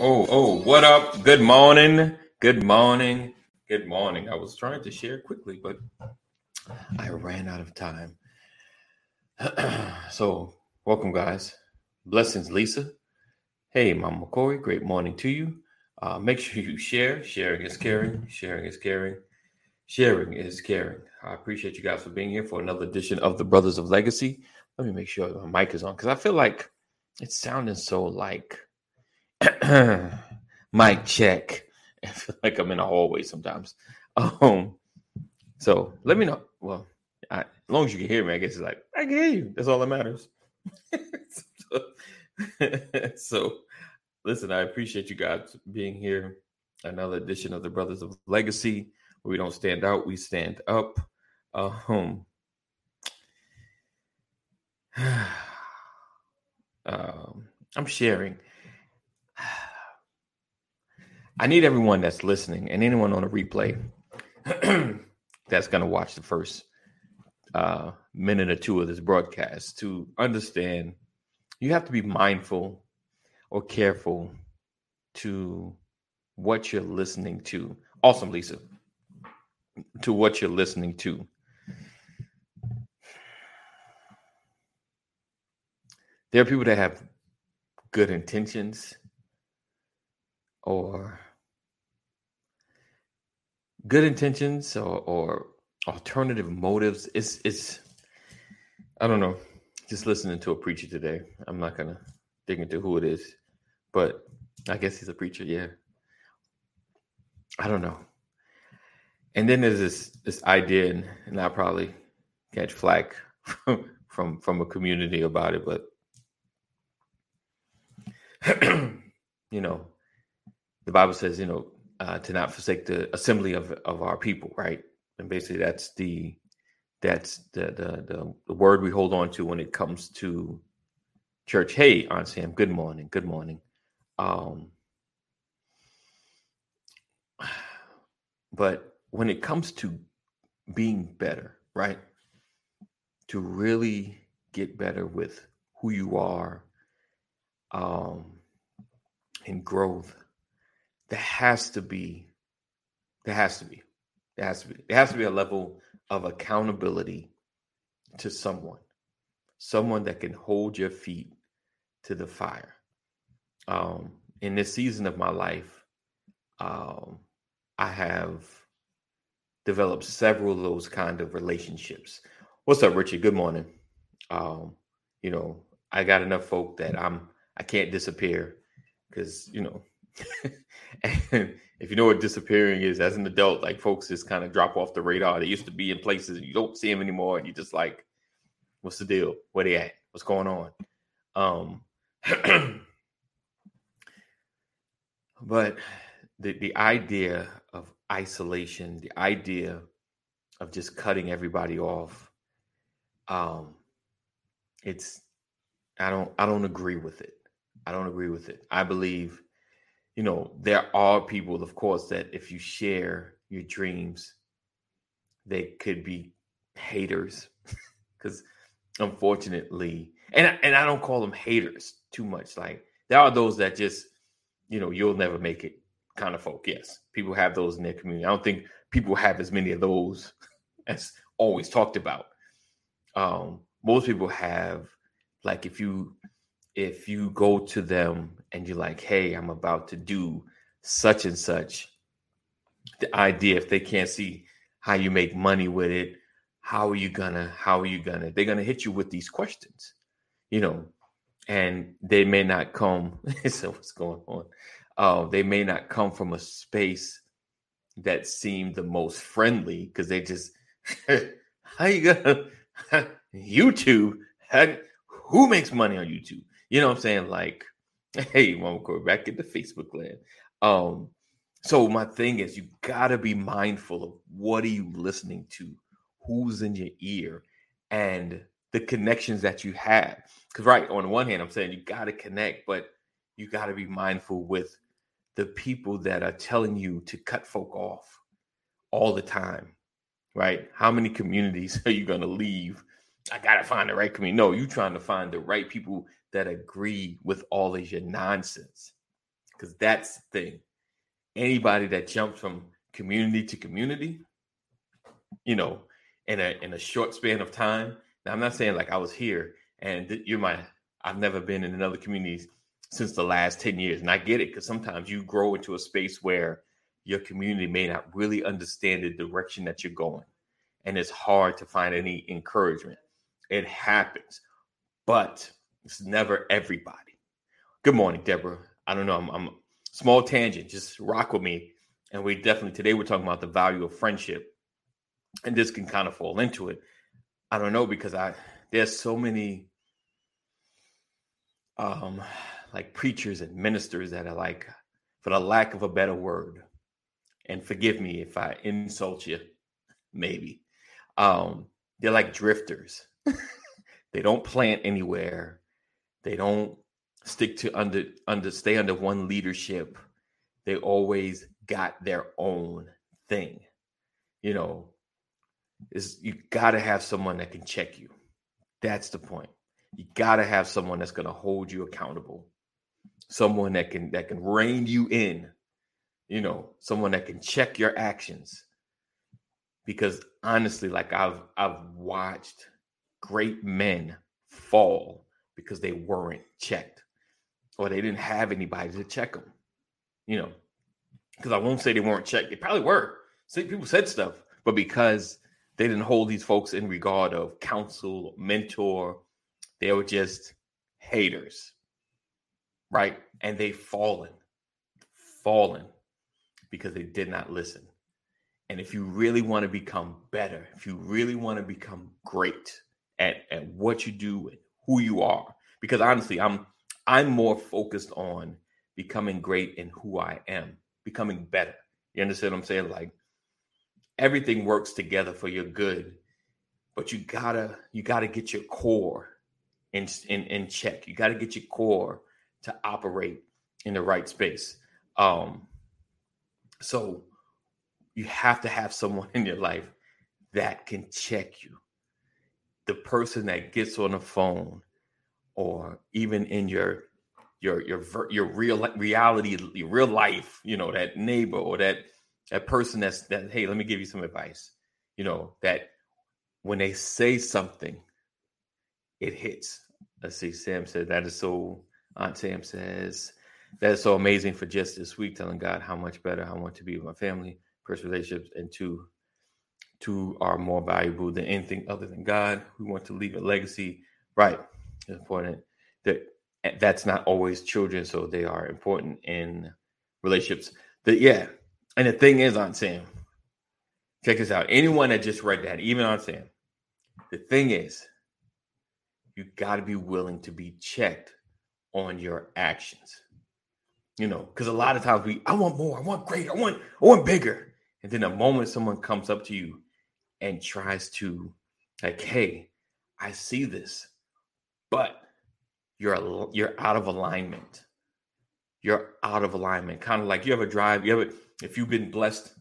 Oh, oh, what up? Good morning. Good morning. Good morning. I was trying to share quickly, but I ran out of time. so, welcome, guys. Blessings, Lisa. Hey, Mama Corey. Great morning to you. Uh, make sure you share. Sharing is caring. Sharing is caring. Sharing is caring. I appreciate you guys for being here for another edition of the Brothers of Legacy. Let me make sure my mic is on because I feel like it's sounding so like mic check. I feel like I'm in a hallway sometimes. Um, so let me know. Well, I, as long as you can hear me, I guess it's like I can hear you. That's all that matters. so, so, listen, I appreciate you guys being here. Another edition of the Brothers of Legacy. We don't stand out, we stand up. Um, um, I'm sharing. I need everyone that's listening and anyone on a replay that's going to watch the first uh, minute or two of this broadcast to understand you have to be mindful or careful to what you're listening to. Awesome, Lisa. To what you're listening to. There are people that have good intentions or good intentions or, or alternative motives. It's it's I don't know. Just listening to a preacher today. I'm not gonna dig into who it is, but I guess he's a preacher. Yeah. I don't know. And then there's this this idea, and, and I probably catch flack from from from a community about it, but you know, the Bible says, you know, uh, to not forsake the assembly of of our people, right? And basically, that's the that's the the the, the word we hold on to when it comes to church. Hey, Aunt Sam, good morning. Good morning. Um, but when it comes to being better, right? To really get better with who you are, um, and growth, there has to be, there has to be, there has to be, there has to be a level of accountability to someone, someone that can hold your feet to the fire. Um, in this season of my life, um, I have developed several of those kind of relationships. What's up, Richard? Good morning. Um, you know, I got enough folk that I'm I can't disappear because you know and if you know what disappearing is as an adult, like folks just kind of drop off the radar. They used to be in places and you don't see them anymore, and you're just like, what's the deal? Where they at? What's going on? Um, but the the idea of isolation, the idea of just cutting everybody off, um, it's I don't I don't agree with it. I don't agree with it. I believe, you know, there are people, of course, that if you share your dreams, they could be haters. Because unfortunately, and and I don't call them haters too much. Like there are those that just, you know, you'll never make it kind of folk. Yes, people have those in their community. I don't think people have as many of those as always talked about. Um, most people have like if you if you go to them and you're like, hey, I'm about to do such and such, the idea if they can't see how you make money with it, how are you gonna, how are you gonna, they're gonna hit you with these questions, you know, and they may not come. so what's going on? Uh, they may not come from a space that seemed the most friendly because they just how you gonna YouTube? How, who makes money on YouTube? You know what I'm saying? Like, hey, Mama Corey, back into Facebook land. Um, so my thing is you gotta be mindful of what are you listening to, who's in your ear, and the connections that you have. Because right, on the one hand, I'm saying you gotta connect, but you gotta be mindful with the people that are telling you to cut folk off all the time. Right? How many communities are you gonna leave? I gotta find the right community. No, you trying to find the right people that agree with all of your nonsense, because that's the thing. Anybody that jumps from community to community, you know, in a in a short span of time. Now, I'm not saying like I was here and you're my. I've never been in another community since the last ten years, and I get it because sometimes you grow into a space where your community may not really understand the direction that you're going, and it's hard to find any encouragement. It happens, but it's never everybody. Good morning, Deborah. I don't know. I'm, I'm small tangent. Just rock with me. And we definitely today we're talking about the value of friendship, and this can kind of fall into it. I don't know because I there's so many um like preachers and ministers that are like, for the lack of a better word, and forgive me if I insult you, maybe. Um, they're like drifters. they don't plant anywhere. They don't stick to under under stay under one leadership. They always got their own thing. You know, is you got to have someone that can check you. That's the point. You got to have someone that's to hold you accountable. Someone that can that can rein you in. You know, someone that can check your actions. Because honestly, like I've I've watched great men fall because they weren't checked or they didn't have anybody to check them. You know, because I won't say they weren't checked. They probably were. See, people said stuff, but because they didn't hold these folks in regard of counsel, mentor, they were just haters, right? And they've fallen, fallen because they did not listen. And if you really want to become better, if you really want to become great at, at what you do and who you are, because honestly, I'm I'm more focused on becoming great in who I am becoming better. You understand what I'm saying? Like everything works together for your good, but you gotta you gotta get your core in in, in check. You gotta get your core to operate in the right space. Um, so you have to have someone in your life that can check you. The person that gets on the phone or even in your your your your real reality, your real life, you know, that neighbor or that that person that's that, hey, let me give you some advice. You know, that when they say something, it hits. Let's see, Sam said that is so Aunt Sam says that is so amazing for just this week, telling God how much better I want to be with my family, personal relationships, and two, two are more valuable than anything other than God. We want to leave a legacy. Right. It's important that eh, that's not always children, so they are important in relationships. That yeah, and the thing is, Aunt Sam, check this out. Anyone that just read that, even Aunt Sam, the thing is, you got to be willing to be checked on your actions. You know, because a lot of times we, I want more, I want greater, I want, I want bigger, and then the moment someone comes up to you and tries to, like, hey, I see this, but you're you're out of alignment. You're out of alignment. Kind of like you ever drive, you have ever if you've been blessed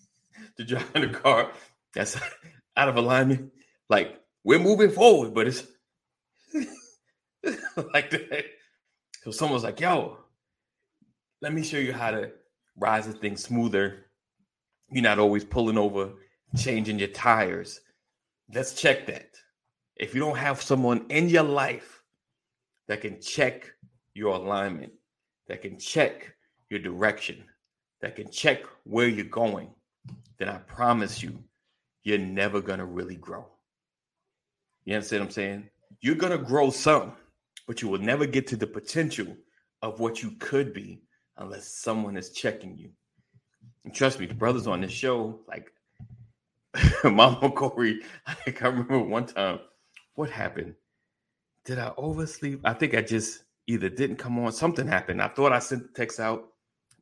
to drive in a car that's out of alignment, like we're moving forward, but it's like that. So someone's like, yo, let me show you how to rise the thing smoother. You're not always pulling over, changing your tires. Let's check that. If you don't have someone in your life that can check your alignment, that can check your direction, that can check where you're going, then I promise you, you're never going to really grow. You understand what I'm saying? You're going to grow some, but you will never get to the potential of what you could be unless someone is checking you. And trust me, the brothers on this show, like Mama Corey, I can remember one time what happened did I oversleep? I think I just either didn't come on. Something happened. I thought I sent the text out.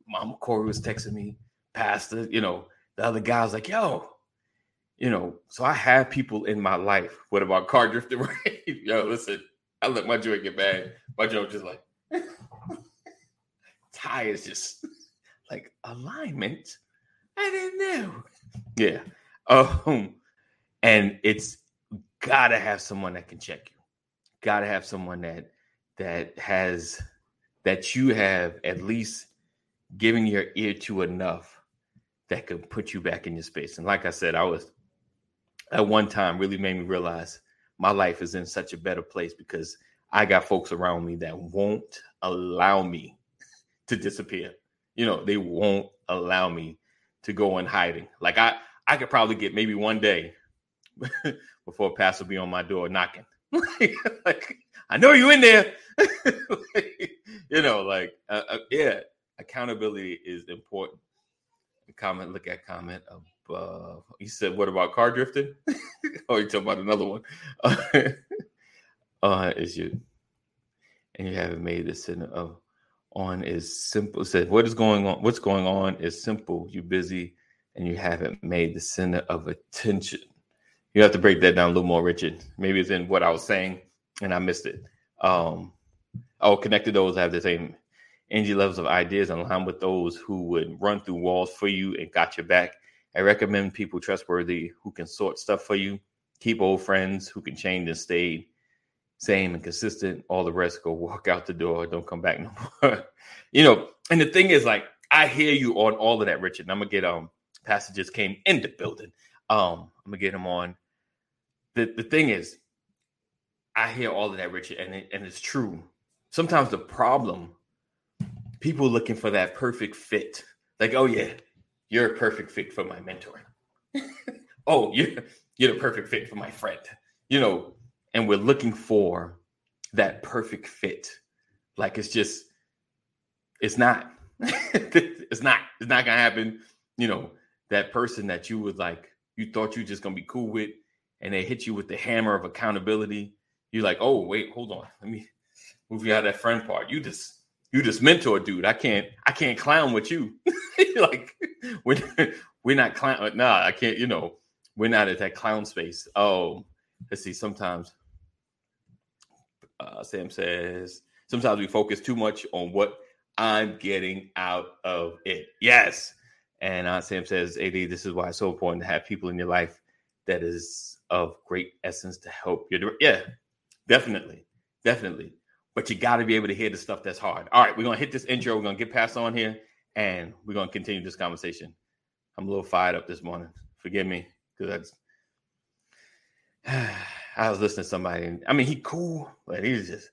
Mama Corey was texting me. Pastor, you know, the other guy was like, yo, you know, so I have people in my life. What about car drifting right? yo, listen, I let my joint get bad. My joint just like tires just like alignment. I didn't know. Yeah. Um, and it's gotta have someone that can check you got to have someone that that has that you have at least giving your ear to enough that could put you back in your space. And like I said, I was at one time really made me realize my life is in such a better place because I got folks around me that won't allow me to disappear. You know, they won't allow me to go in hiding. Like I, I could probably get maybe one day before a pastor be on my door knocking. like, I know you in there. you know, like, uh, uh, yeah, accountability is important. Comment, look at comment above. You said, "What about car drifting?" oh, you talking about another one? uh, is you, and you haven't made this in of on is simple. Said, "What is going on? What's going on is simple. You're busy, and you haven't made the center of attention." You have to break that down a little more, Richard. Maybe it's in what I was saying, and I missed it. Um, oh, connected those have the same energy levels of ideas and align with those who would run through walls for you and got your back. I recommend people trustworthy who can sort stuff for you. Keep old friends who can change and stay same and consistent. All the rest go walk out the door. Don't come back no more. you know, and the thing is, like, I hear you on all of that, Richard. And I'm gonna get um passages came in the building. Um, I'm gonna get him on. The the thing is, I hear all of that, Richard, and it, and it's true. Sometimes the problem people looking for that perfect fit. Like, oh yeah, you're a perfect fit for my mentor. oh, you're you're the perfect fit for my friend. You know, and we're looking for that perfect fit. Like it's just, it's not. it's not. It's not gonna happen. You know, that person that you was like, you thought you just gonna be cool with, and they hit you with the hammer of accountability. You're like, oh wait, hold on, let me move you out of that friend part. You just you just mentor dude. I can't I can't clown with you. like we're we're not clown. Nah, I can't. You know, we're not at that clown space. Oh, let's see. Sometimes uh, Sam says sometimes we focus too much on what I'm getting out of it. Yes. And Aunt Sam says, AD, this is why it's so important to have people in your life that is of great essence to help you. Yeah, definitely. Definitely but you got to be able to hear the stuff that's hard. All right, we're gonna hit this intro. We're gonna get past on here, and we're gonna continue this conversation. I'm a little fired up this morning. Forgive me because I was listening to somebody. And, I mean, he cool, but he's just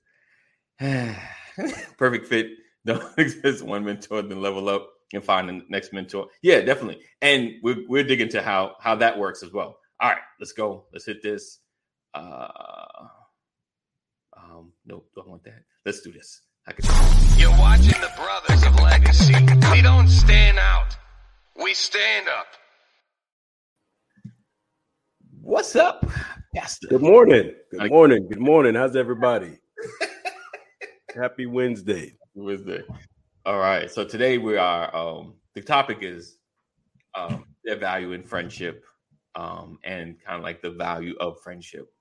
perfect fit. Don't exist one mentor, then level up and find the next mentor. Yeah, definitely. And we're we're digging to how how that works as well. All right, let's go. Let's hit this. Uh um, no, don't want that. Let's do this. I can. You're watching the Brothers of Legacy. We don't stand out. We stand up. What's up, Pastor? Good morning. Good morning. Good morning. How's everybody? Happy Wednesday. Wednesday. All right. So today we are. Um, the topic is um, their value in friendship, um, and kind of like the value of friendship.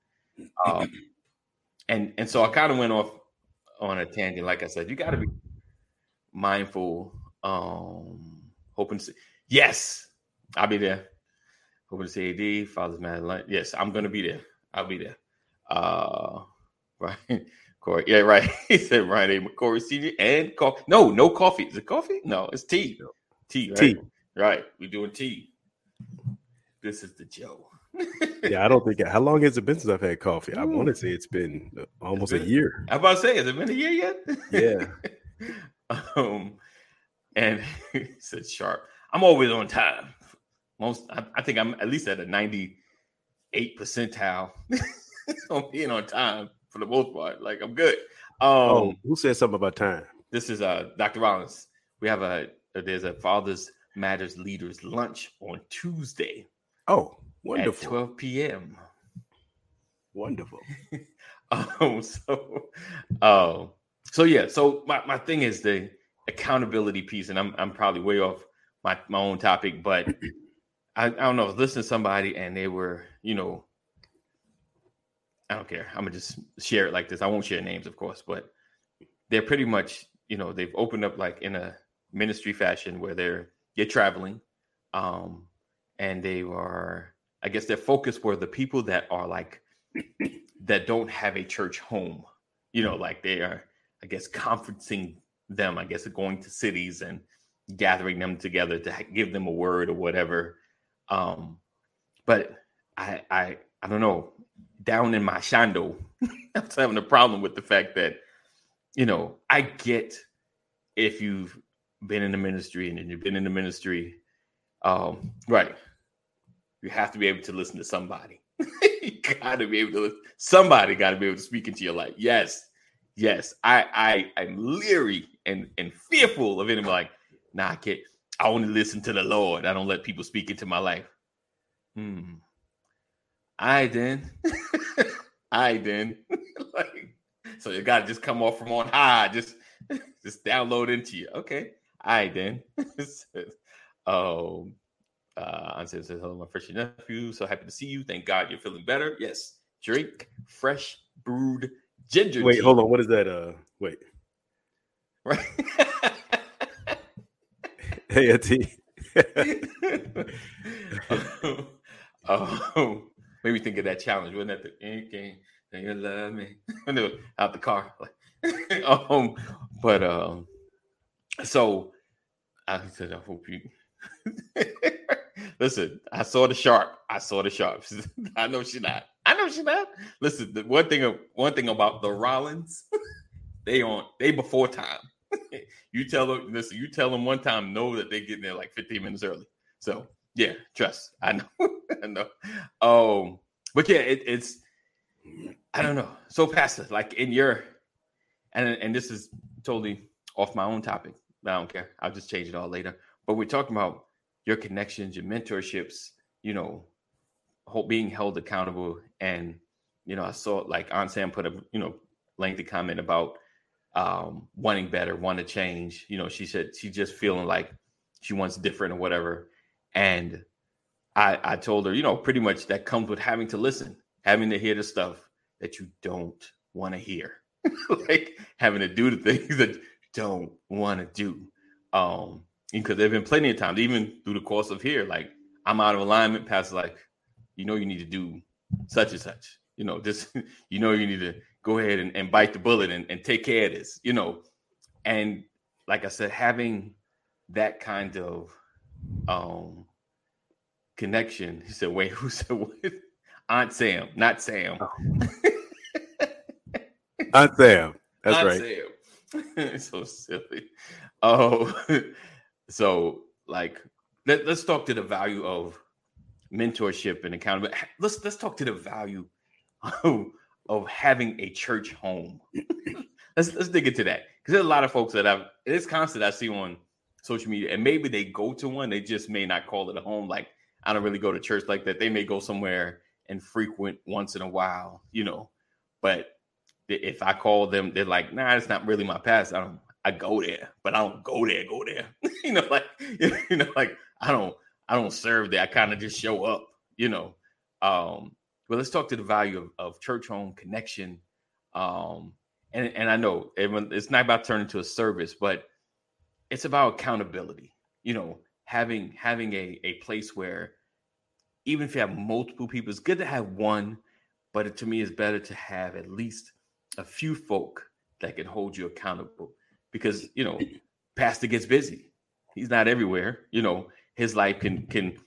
Um, and and so I kind of went off on a tangent. Like I said, you got to be mindful. Um, hoping to see. Yes, I'll be there. Hoping to see AD, Father's Madeline. Yes, I'm gonna be there. I'll be there. Uh, right. Corey, yeah, right. he said Ryan A. McCory Senior and coffee. No, no coffee. Is it coffee? No, it's tea. Tea, right? Tea. Right. We're doing tea. This is the Joe yeah, I don't think. How long has it been since I've had coffee? Ooh. I want to say it's been uh, almost been, a year. I'm about to say, has it been a year yet? Yeah. um, and he said sharp. I'm always on time. Most, I, I think I'm at least at a 98 percentile on being on time for the most part. Like I'm good. Um, oh, who said something about time? This is uh Dr. Rollins. We have a there's a Fathers Matters Leaders lunch on Tuesday. Oh, Wonderful. At 12 p.m. Wonderful. um, so, oh, so yeah. So my, my thing is the accountability piece, and I'm I'm probably way off my, my own topic, but I, I don't know. I was listening to somebody and they were, you know, I don't care. I'm gonna just share it like this. I won't share names, of course, but they're pretty much, you know, they've opened up like in a ministry fashion where they're they're traveling, um, and they are I guess their focus were the people that are like that don't have a church home. You know, like they are, I guess, conferencing them. I guess going to cities and gathering them together to give them a word or whatever. Um, but I, I, I don't know. Down in my shando, I was having a problem with the fact that, you know, I get if you've been in the ministry and you've been in the ministry, um, right? You have to be able to listen to somebody. you gotta be able to. Listen. Somebody got to be able to speak into your life. Yes, yes. I, I, I'm leery and and fearful of anyone like, nah, I can't. I only listen to the Lord. I don't let people speak into my life. Hmm. I then. I then. like, so you got to just come off from on high. Just, just download into you. Okay. I then. oh, Uh, Ansel says, "Hello, my fresh nephew. So happy to see you. Thank God you're feeling better. Yes, drink fresh brewed ginger. Wait, tea. hold on. What is that? Uh, wait. Right. Hey, Ati. oh, made me think of that challenge. Wasn't that the end game? that you love me? Out the car. um, but um, so I said, I hope you listen. I saw the sharp. I saw the sharp. I know she's not. I know she's not. Listen, the one thing one thing about the Rollins, they on they before time. you tell them, listen, you tell them one time no that they getting there like 15 minutes early. So yeah, trust. I know. I know. Um, but yeah, it, it's I don't know. So Pastor, like in your and and this is totally off my own topic. I don't care. I'll just change it all later. But we're talking about your connections, your mentorships, you know, being held accountable. And, you know, I saw like Aunt Sam put a, you know, lengthy comment about um, wanting better, want to change. You know, she said she's just feeling like she wants different or whatever. And I, I told her, you know, pretty much that comes with having to listen, having to hear the stuff that you don't want to hear, like having to do the things that you don't want to do. Um, because there've been plenty of times, even through the course of here, like I'm out of alignment, past like, you know, you need to do such and such. You know, just, you know, you need to go ahead and, and bite the bullet and, and take care of this, you know. And like I said, having that kind of um connection. He said, wait, who said what? Aunt Sam, not Sam. Oh. Aunt Sam. That's Aunt right. Sam. so silly. Oh, so like let, let's talk to the value of mentorship and accountability. Let's let's talk to the value of, of having a church home. let's let's dig into that because there's a lot of folks that I've it's constant I see on social media, and maybe they go to one, they just may not call it a home. Like I don't really go to church like that. They may go somewhere and frequent once in a while, you know. But if I call them, they're like, "Nah, it's not really my past." I don't. I go there, but I don't go there. Go there, you know. Like you know, like I don't. I don't serve there. I kind of just show up, you know. Um, but let's talk to the value of, of church home connection. Um, and and I know it's not about turning to a service, but it's about accountability. You know, having having a a place where even if you have multiple people, it's good to have one, but it, to me, it's better to have at least a few folk that can hold you accountable because you know, pastor gets busy. He's not everywhere. You know, his life can can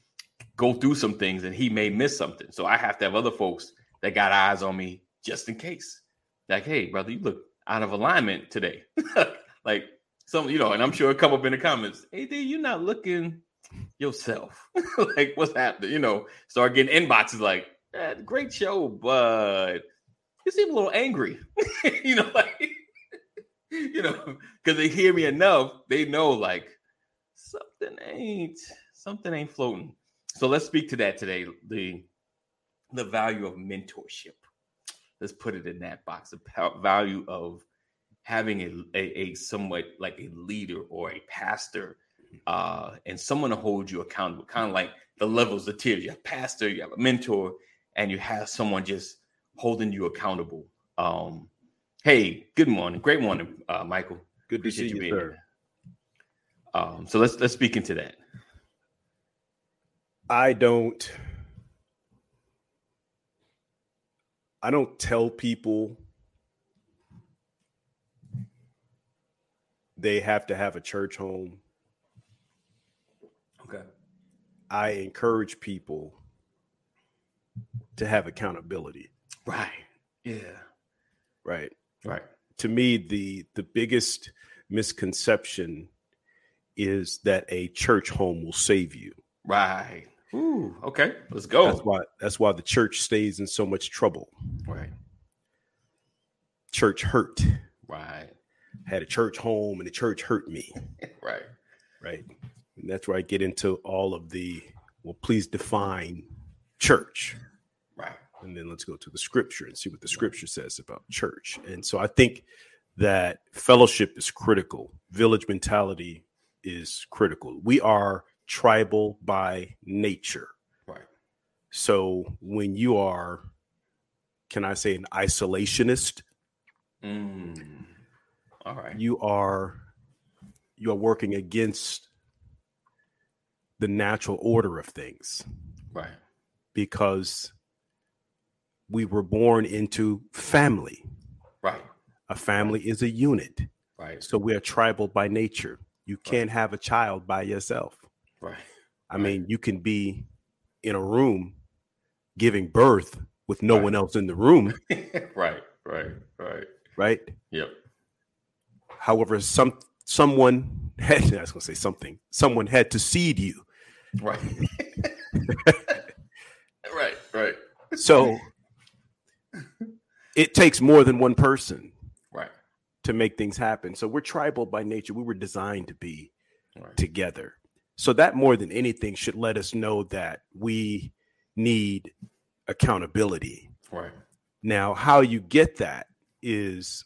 go through some things and he may miss something. So I have to have other folks that got eyes on me just in case. Like, hey, brother, you look out of alignment today. like some, you know, and I'm sure it come up in the comments. Hey, dude, you're not looking yourself. like, what's happening? You know, start getting inboxes like, eh, great show, but you seem a little angry. you know, like, you know, because they hear me enough, they know like something ain't something ain't floating. So let's speak to that today. The the value of mentorship. Let's put it in that box. The value of having a, a, a somewhat like a leader or a pastor uh, and someone to hold you accountable, kind of like the levels, the tiers. You have pastor, you have a mentor, and you have someone just holding you accountable. Um, hey, good morning, great morning, uh, Michael. Good to see you, being sir. here. Um, so let's let's speak into that. I don't I don't tell people they have to have a church home Okay. I encourage people to have accountability. Right. Yeah. Right. Right. To me, the the biggest misconception is that a church home will save you. Right. Ooh, okay. Let's go. That's why that's why the church stays in so much trouble. Right. Church hurt. Right. Had a church home and the church hurt me. Right. Right. And that's where I get into all of the well, please define church. Right. And then let's go to the scripture and see what the scripture says about church. And so I think that fellowship is critical. Village mentality is critical. We are tribal by nature. Right. So when you are, can I say, an isolationist, Mm. All right. you are you are working against the natural order of things Right. because we were born into family. Right. A family is a unit. Right. So we are tribal by nature. You can't have a child by yourself. Right. I Right. mean, you can be in a room giving birth with no Right. one else in the room, right. Right. Right. right? Yep. However, some someone had I was gonna say something, someone had to seed you. Right. right. Right. So it takes more than one person Right. to make things happen. So we're tribal by nature. We were designed to be Right. together. So that more than anything should let us know that we need accountability. Right. Now, how you get that is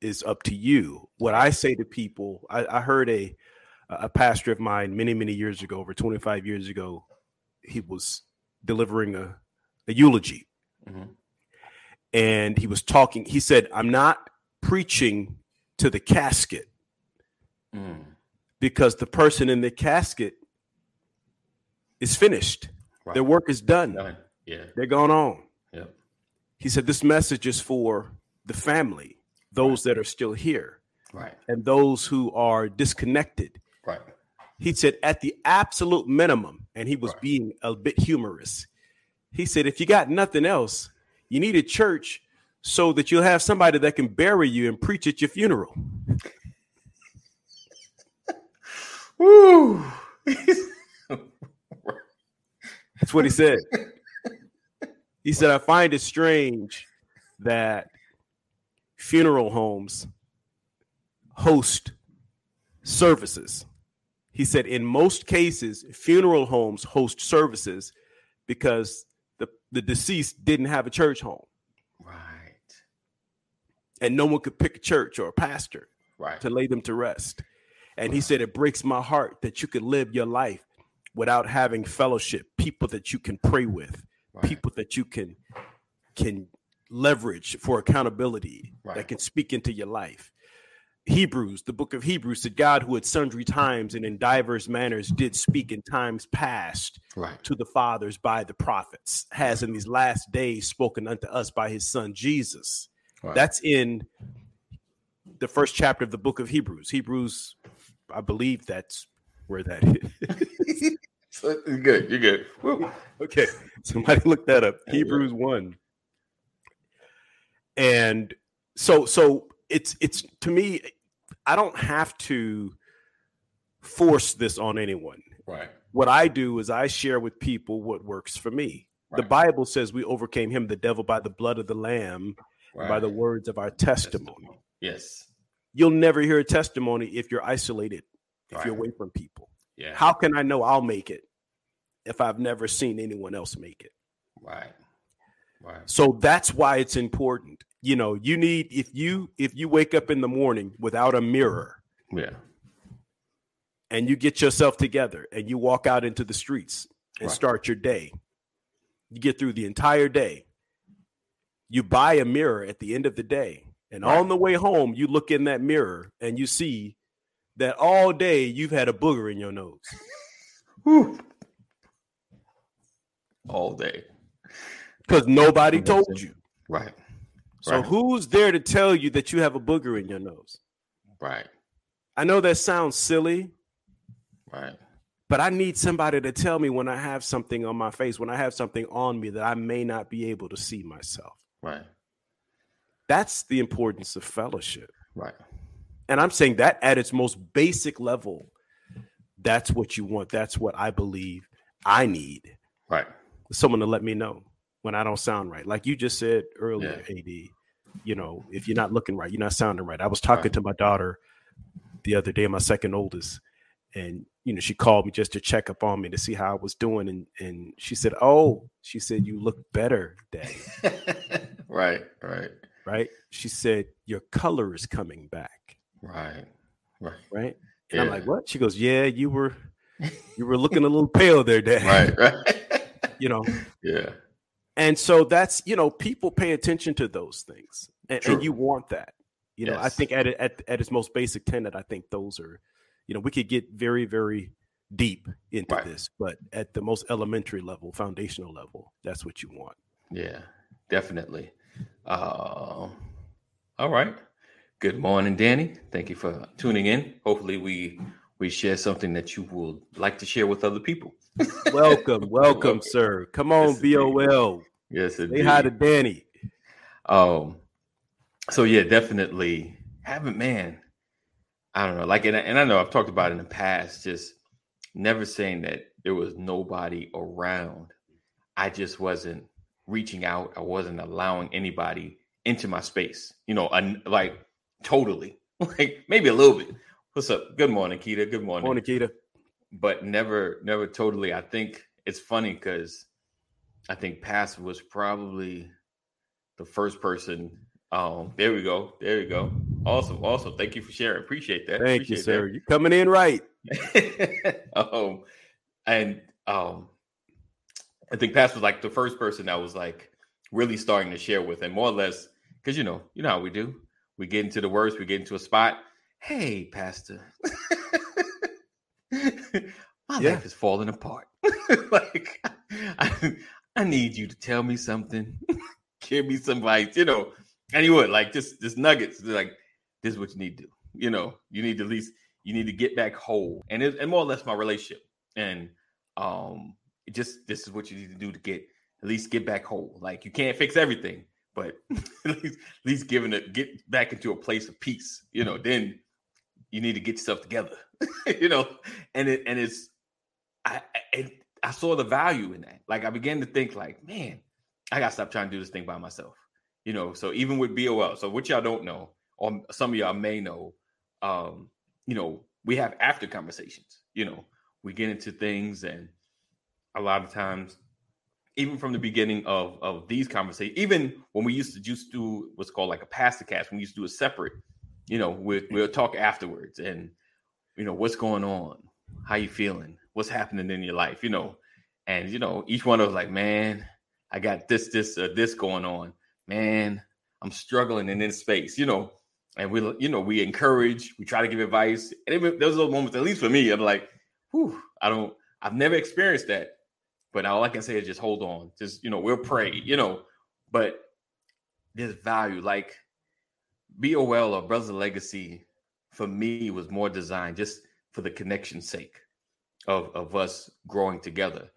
is up to you. What I say to people, I, I heard a a pastor of mine many many years ago, over twenty five years ago, he was delivering a, a eulogy, Mhm. and he was talking. He said, "I'm not preaching to the casket Mm. because the person in the casket is finished. Right. Their work is done. Done. Yeah. They're gone on." Yep. He said, This message is for the family, those that are still here, Right. and those who are disconnected. Right. He said, At the absolute minimum, and he was Right. being a bit humorous. He said, If you got nothing else, you need a church so that you'll have somebody that can bury you and preach at your funeral. Woo. That's what he said. he said, I find it strange that funeral homes host services. He said, in most cases, funeral homes host services because the, the deceased didn't have a church home right. and no one could pick a church or a pastor Right. to lay them to rest. And he said, It breaks my heart that you could live your life without having fellowship, people that you can pray with, Right. people that you can can leverage for accountability Right. that can speak into your life. Hebrews, the book of Hebrews said, God, who at sundry times and in divers manners did speak in times past Right. to the fathers by the prophets, has in these last days spoken unto us by his son Jesus. Right. That's in the first chapter of the book of Hebrews. Hebrews, I believe that's where that is. Good. You're good. Woo. okay, somebody look that up. Hebrews one. And so, so it's it's to me, I don't have to force this on anyone. Right. What I do is I share with people what works for me. The Bible says we overcame him, the devil, by the blood of the Lamb, Right. by the words of our testimony. Yes. You'll never hear a testimony if you're isolated, if you're away from people. Yeah. How can I know I'll make it if I've never seen anyone else make it? Right. Right. So that's why it's important. You know, you need if you if you wake up in the morning without a mirror Yeah. and you get yourself together and you walk out into the streets and Right. start your day. You get through the entire day. You buy a mirror at the end of the day. And Right. on the way home, you look in that mirror and you see that all day you've had a booger in your nose. All day. Because nobody told you. Right. So Right. who's there to tell you that you have a booger in your nose? Right. I know that sounds silly, Right. but I need somebody to tell me when I have something on my face, when I have something on me that I may not be able to see myself. Right. That's the importance of fellowship. Right. And I'm saying that at its most basic level, that's what you want. That's what I believe I need. Right. Someone to let me know when I don't sound right. Like you just said earlier, yeah. AD, you know, if you're not looking right, you're not sounding right. I was talking right. to my daughter the other day, my second oldest, and you know, she called me just to check up on me to see how I was doing. And and she said, Oh, she said, You look better, Daddy. right, right. Right. She said, Your color is coming back. Right. Right. Right. And yeah. I'm like, What? She goes, Yeah, you were you were looking a little pale there, Dad. Right, right. you know. Yeah. And so that's you know, people pay attention to those things. And, and you want that. You know, yes. I think at, at at its most basic tenet, I think those are, you know, we could get very, very deep into right. this, but at the most elementary level, foundational level, that's what you want. Yeah, definitely. Uh, all right. Good morning, Danny. Thank you for tuning in. Hopefully, we we share something that you would like to share with other people. welcome, welcome, sir. Come on, BOL. Yes, indeed. Say hi to Danny. Um, so yeah, definitely haven't man. I don't know, like, and, and I know I've talked about in the past, just never saying that there was nobody around. I just wasn't reaching out. I wasn't allowing anybody into my space. You know, like totally, like maybe a little bit. What's up? Good morning, Keita. Good morning. Morning, Keita. But never, never totally. I think it's funny because I think Pass was probably the first person um, there we go. There we go. Awesome. Awesome. Thank you for sharing. Appreciate that. Thank Appreciate you, sir. That. You're coming in right. um, and um, I think Pastor was like the first person that was like really starting to share with, and more or less, because you know, you know how we do. We get into the worst. We get into a spot. Hey, Pastor, my yeah. life is falling apart. like, I, I need you to tell me something. Give me some advice. You know and he would like just just nuggets. Like this is what you need to do. You know, you need to at least you need to get back whole, and it, and more or less my relationship. And um, it just this is what you need to do to get at least get back whole. Like you can't fix everything, but at least at least giving it get back into a place of peace. You know, then you need to get yourself together. you know, and it and it's I I, I saw the value in that. Like I began to think like, man, I gotta stop trying to do this thing by myself. You know, so even with BOL, so what y'all don't know, or some of y'all may know, um, you know, we have after conversations. You know, we get into things, and a lot of times, even from the beginning of of these conversations, even when we used to just do what's called like a pastor cast, when we used to do a separate, you know, we we'll talk afterwards, and you know, what's going on, how you feeling, what's happening in your life, you know, and you know, each one of us like, man, I got this, this, uh, this going on man, I'm struggling in this space, you know. And we, you know, we encourage, we try to give advice. And it, those those moments, at least for me, I'm like, whew, I don't, I've never experienced that. But all I can say is just hold on. Just, you know, we'll pray, you know. But there's value. Like BOL or Brothers Legacy for me was more designed just for the connection sake of, of us growing together.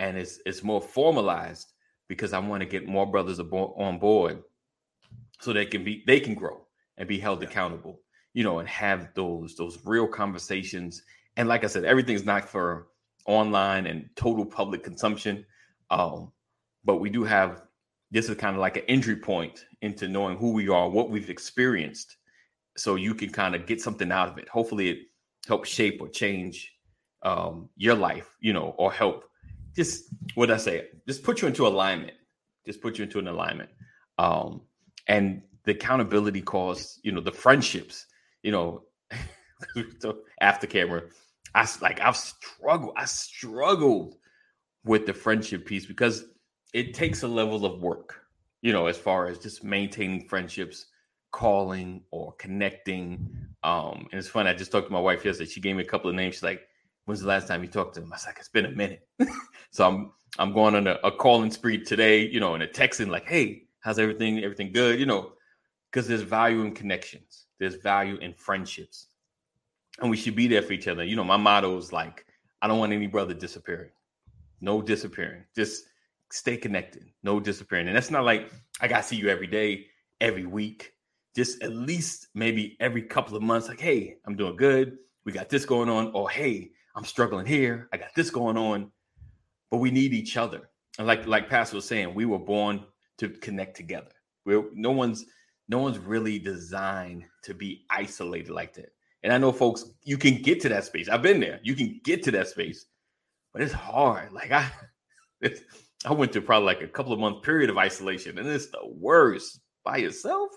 And it's it's more formalized because I want to get more brothers on board so they can be they can grow and be held yeah. accountable, you know, and have those those real conversations. And like I said, everything's not for online and total public consumption. Um, but we do have this is kind of like an entry point into knowing who we are, what we've experienced, so you can kind of get something out of it. Hopefully, it helps shape or change um, your life, you know, or help just what I say, just put you into alignment. Just put you into an alignment. Um, and the accountability calls, you know, the friendships, you know, after camera, I like I've struggled, I struggled with the friendship piece because it takes a level of work, you know, as far as just maintaining friendships, calling or connecting. Um, and it's funny, I just talked to my wife yesterday. She gave me a couple of names. She's like, when's the last time you talked to him? I was like, it's been a minute. so I'm I'm going on a, a calling spree today, you know, and a texting like, hey, how's everything? Everything good? You know, because there's value in connections. There's value in friendships. And we should be there for each other. You know, my motto is like, I don't want any brother disappearing. No disappearing. Just stay connected. No disappearing. And that's not like I got to see you every day, every week. Just at least maybe every couple of months, like, hey, I'm doing good. We got this going on. Or hey, I'm struggling here. I got this going on. But we need each other. And like like Pastor was saying, we were born to connect together. We're, no one's no one's really designed to be isolated like that. And I know folks, you can get to that space. I've been there. You can get to that space, but it's hard. Like I, it's, I went through probably like a couple of month period of isolation, and it's the worst. By yourself,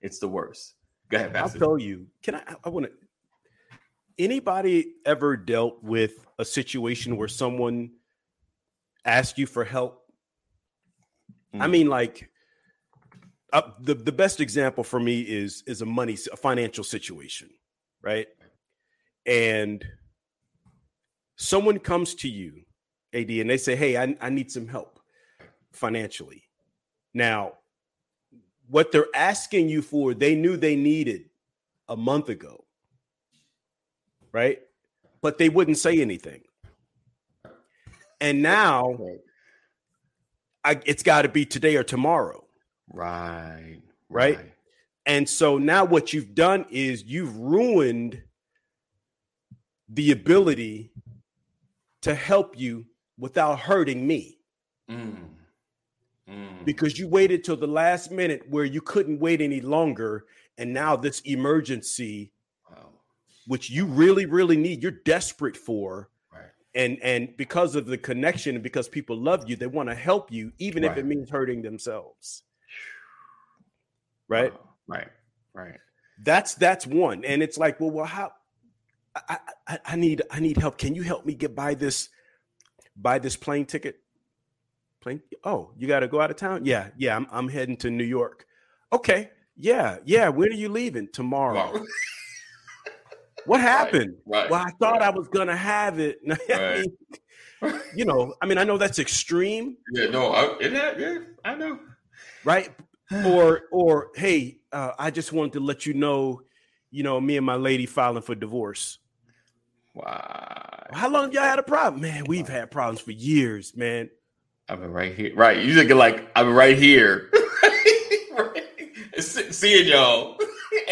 it's the worst. Go ahead, Pastor. I'll tell you. Can I? I want to. Anybody ever dealt with a situation where someone asked you for help? Mm. I mean, like uh, the the best example for me is is a money a financial situation right? And someone comes to you, AD, and they say, Hey, I, I need some help financially. Now, what they're asking you for, they knew they needed a month ago, right? But they wouldn't say anything. And now I, it's got to be today or tomorrow. Right. Right. right. And so now what you've done is you've ruined the ability to help you without hurting me. Mm. Mm. Because you waited till the last minute where you couldn't wait any longer. And now this emergency. Which you really, really need, you're desperate for. Right. And and because of the connection and because people love you, they want to help you, even right. if it means hurting themselves. Right. Right. Right. That's that's one. And it's like, well, well, how I, I, I need I need help. Can you help me get by this buy this plane ticket? Plane? Oh, you got to go out of town? Yeah, yeah. I'm I'm heading to New York. Okay. Yeah, yeah. When are you leaving? Tomorrow. Wow. what happened? Right, right, well, I thought right. I was gonna have it. I mean, you know, I mean, I know that's extreme. Yeah, no, I, yeah, I know. Right, or or hey, uh, I just wanted to let you know, you know, me and my lady filing for divorce. Wow. How long y'all had a problem? Man, we've had problems for years, man. I've been right here. Right. You thinking like I've been right here. right. Seeing y'all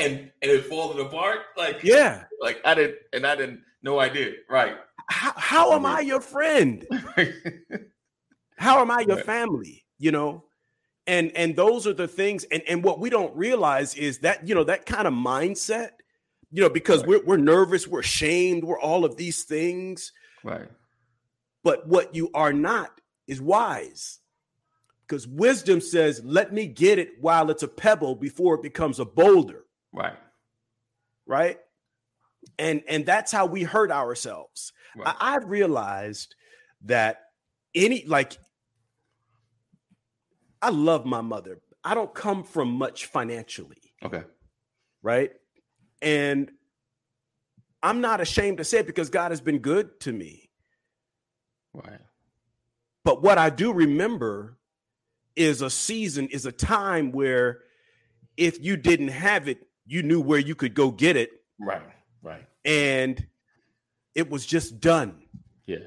and and it falling apart. Like yeah. Like I didn't and I didn't no idea. Right. How, how am I your friend? how am I your right. family? You know? and and those are the things and and what we don't realize is that you know that kind of mindset you know because right. we're, we're nervous we're ashamed we're all of these things right but what you are not is wise because wisdom says let me get it while it's a pebble before it becomes a boulder right right and and that's how we hurt ourselves right. I, i've realized that any like I love my mother. I don't come from much financially. Okay. Right. And I'm not ashamed to say it because God has been good to me. Right. But what I do remember is a season, is a time where if you didn't have it, you knew where you could go get it. Right. Right. And it was just done. Yeah.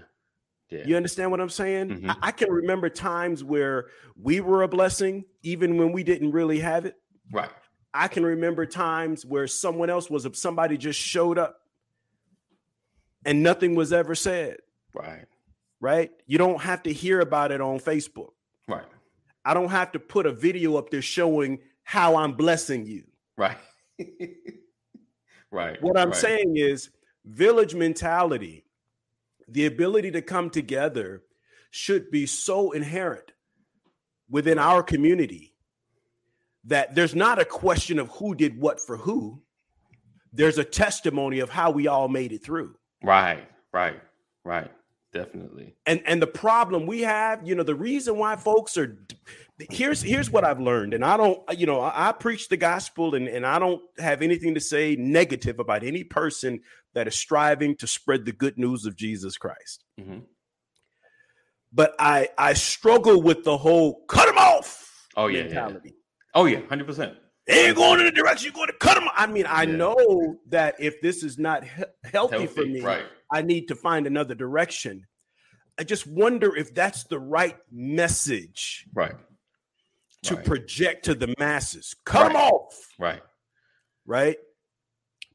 Yeah. You understand what I'm saying? Mm-hmm. I-, I can remember times where we were a blessing, even when we didn't really have it. Right. I can remember times where someone else was somebody just showed up and nothing was ever said. Right. Right. You don't have to hear about it on Facebook. Right. I don't have to put a video up there showing how I'm blessing you. Right. right. What I'm right. saying is village mentality the ability to come together should be so inherent within our community that there's not a question of who did what for who. There's a testimony of how we all made it through. Right, right, right. Definitely. And and the problem we have, you know, the reason why folks are here's here's what I've learned, and I don't, you know, I, I preach the gospel, and and I don't have anything to say negative about any person that is striving to spread the good news of Jesus Christ. Mm-hmm. But I I struggle with the whole cut them off. Oh yeah, mentality. Yeah. Oh yeah, hundred percent. They ain't going in the direction you're going to cut them. I mean, I Yeah. know that if this is not he- healthy, for me, right? I need to find another direction. I just wonder if that's the right message Right. To Right. project to the masses. Cut them Right. off, Right. right?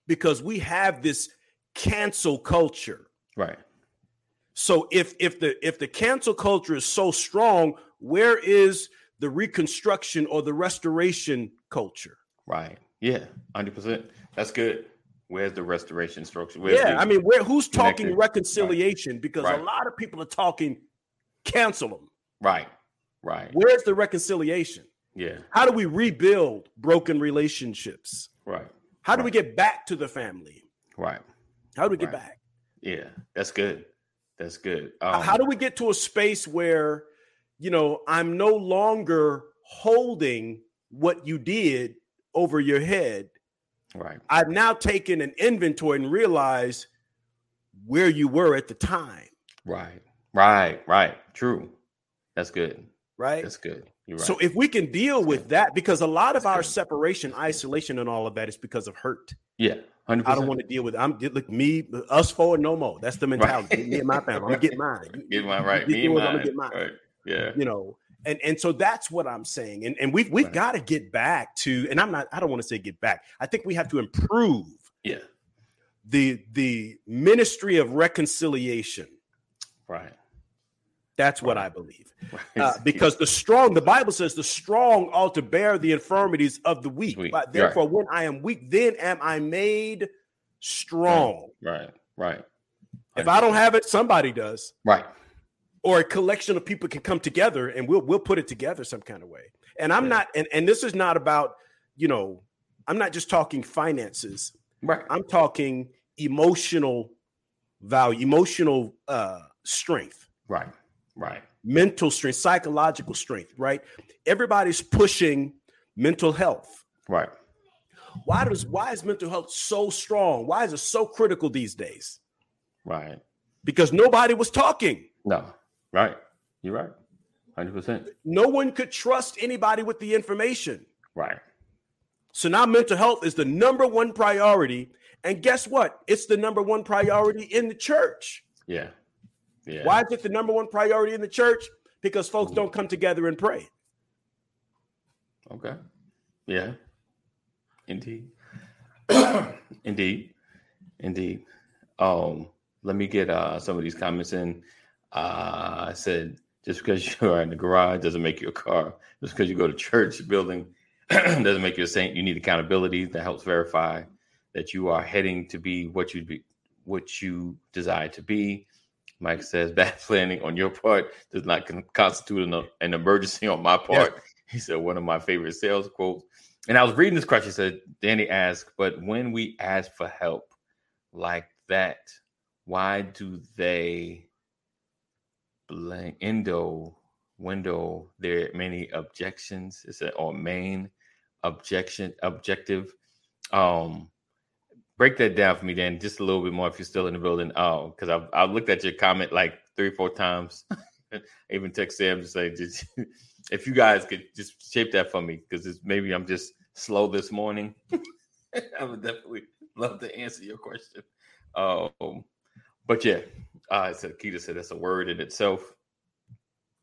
Because we have this cancel culture. Right. So if if the if the cancel culture is so strong, where is the reconstruction or the restoration culture? Right. Yeah. Hundred percent. That's good. Where's the restoration structure? Where's yeah, I mean, where who's talking connected. reconciliation? Because Right. a lot of people are talking cancel them. Right. Right. Where's the reconciliation? Yeah. How do we rebuild broken relationships? Right. How do we get back to the family? Right. How do we get Right. back? Yeah. That's good. That's good. Um, How do we get to a space where, you know, I'm no longer holding what you did over your head? right. I've now taken an inventory and realized where you were at the time, Right. Right. Right. True. That's good. Right? That's good. You're right. So if we can deal with that, because a lot of That's our good. separation, isolation, and all of that is because of hurt. yeah. Hundred I don't want to deal with. I'm look me, us four, no more. That's the mentality. Me and my family. I'm gonna get mine. You- get mine right. you Me yours, mine. I'm gonna get mine. Right. Yeah. You know, and and so that's what I'm saying. And and we've we've Right. got to get back to. And I'm not. I don't want to say get back. I think we have to improve Yeah. the the ministry of reconciliation. Right. That's what I believe. Uh, because the strong, the Bible says, the strong ought to bear the infirmities of the weak. Weak, But right. therefore, when I am weak, then am I made strong. right. Right. If I don't have it, somebody does. Right. Or a collection of people can come together and we'll we'll put it together some kind of way. And I'm Yeah. not, and, and this is not about, you know, I'm not just talking finances. Right. I'm talking emotional value, emotional uh strength. Right. Right. mental strength, psychological strength, right? Everybody's pushing mental health. Right. Why does why is mental health so strong? Why is it so critical these days? Right. Because nobody was talking. No. Right. You're right. Hundred percent. No one could trust anybody with the information. Right. So now mental health is the number one priority. And guess what? It's the number one priority in the church. Yeah. Yeah. Why is it the number one priority in the church? Because folks don't come together and pray. Okay. Yeah. Indeed. Indeed. Indeed. Um, let me get uh some of these comments in. Uh I said just because you are in the garage doesn't make you a car. Just because you go to church building doesn't make you a saint. You need accountability that helps verify that you are heading to be what you be what you desire to be. Mike says bad planning on your part does not con- constitute an, an emergency on my part. He said one of my favorite sales quotes. And I was reading this question. He said, Danny asked, but when we ask for help like that, why do they blank endo window there are many objections? Is it or main objection objective? Um break that down for me, Dan, just a little bit more if you're still in the building. Oh, because I've I've looked at your comment like three, or four times. Even text Sam to say, just, if you guys could just shape that for me, because maybe I'm just slow this morning. I would definitely love to answer your question. Um, but yeah, uh, so Keita said that's a word in itself.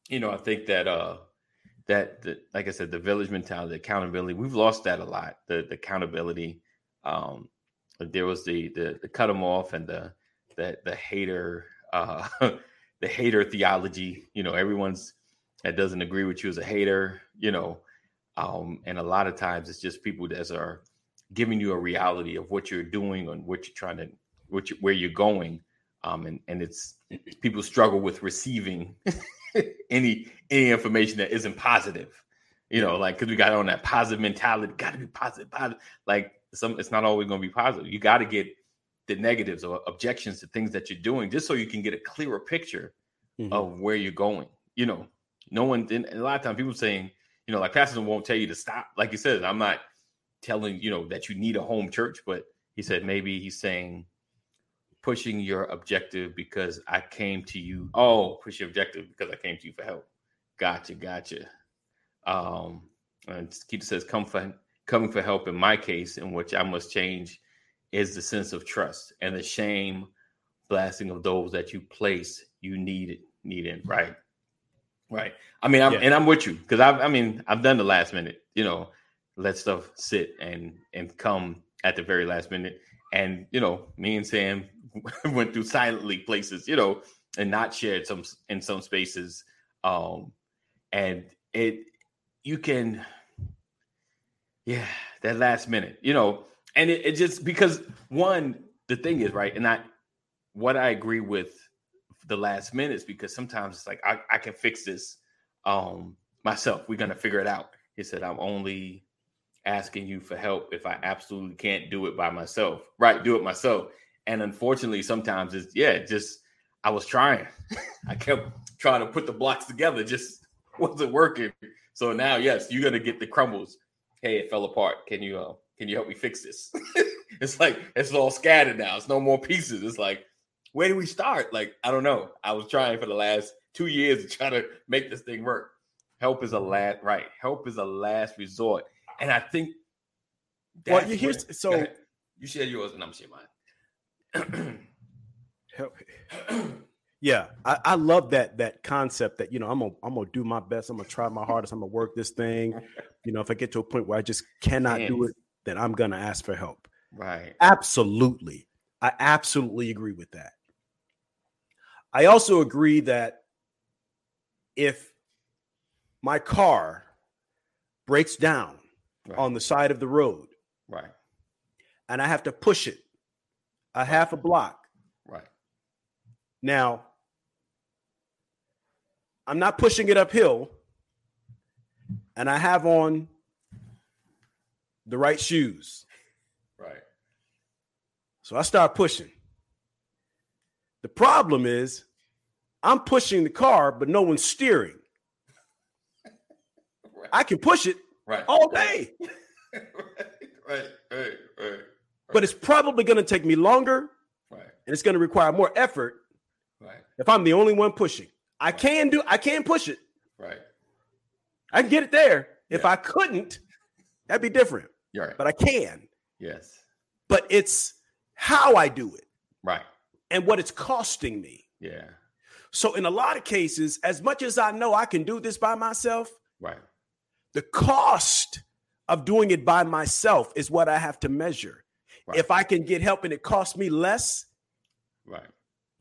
You know, I think that uh, that the, like I said, the village mentality, accountability, we've lost that a lot. The, the accountability. Um, there was the the the cut them off and the the the hater uh the hater theology. You know everyone's that doesn't agree with you as a hater you know um and a lot of times it's just people that are giving you a reality of what you're doing and what you're trying to what you, where you're going um and and it's people struggle with receiving any any information that isn't positive. You know like because we got on that positive mentality got to be positive positive like some it's not always going to be positive. You got to get the negatives or objections to things that you're doing just so you can get a clearer picture Mhm. of where you're going you know? No one a lot of times people saying you know like pastors won't tell you to stop. Like you said i'm not telling you know that you need a home church but he said maybe he's saying pushing your objective because i came to you oh push your objective because i came to you for help. Gotcha gotcha. Um and Keita says come find coming for help in my case, in which I must change, is the sense of trust and the shame blasting of those that you place you need it need in right. right? I mean i'm Yeah. and i'm with you because i've i mean i've done the last minute you know let stuff sit and and come at the very last minute. And you know me and sam went through silently places you know and not shared some in some spaces. Um and it you can yeah that last minute you know and it, it just because one the thing is right and i what i agree with the last minutes because sometimes it's like I, I can fix this um myself. We're gonna figure it out. He said i'm only asking you for help if i absolutely can't do it by myself. Right do it myself. And unfortunately sometimes it's yeah just i was trying. I kept trying to put the blocks together just wasn't working. So now yes you're gonna get the crumbles hey it fell apart. Can you uh, can you help me fix this? It's like it's all scattered now. It's no more pieces. It's like where do we start? Like i don't know. I was trying for the last two years to try to make this thing work. Help is a last right. Help is a last resort. And i think Well, you here's where- so you share yours and i'm share mine Yeah, I, I love that that concept that you know I'm gonna I'm gonna do my best. I'm gonna try my hardest. I'm gonna work this thing. You know, if I get to a point where I just cannot do it, then I'm gonna ask for help. right Absolutely, I absolutely agree with that. I also agree that if my car breaks down right on the side of the road right and I have to push it a half a block, Now, I'm not pushing it uphill, and I have on the right shoes. right So I start pushing. The problem is, I'm pushing the car, but no one's steering. right I can push it right all day, right right right right but it's probably going to take me longer right and it's going to require more effort right if I'm the only one pushing. I can do, I can push it. right I can get it there. If I couldn't, that'd be different, you're right but I can. yes but it's how I do it right and what it's costing me. yeah So, in a lot of cases, as much as I know I can do this by myself, right the cost of doing it by myself is what I have to measure. Right. If I can get help and it costs me less, right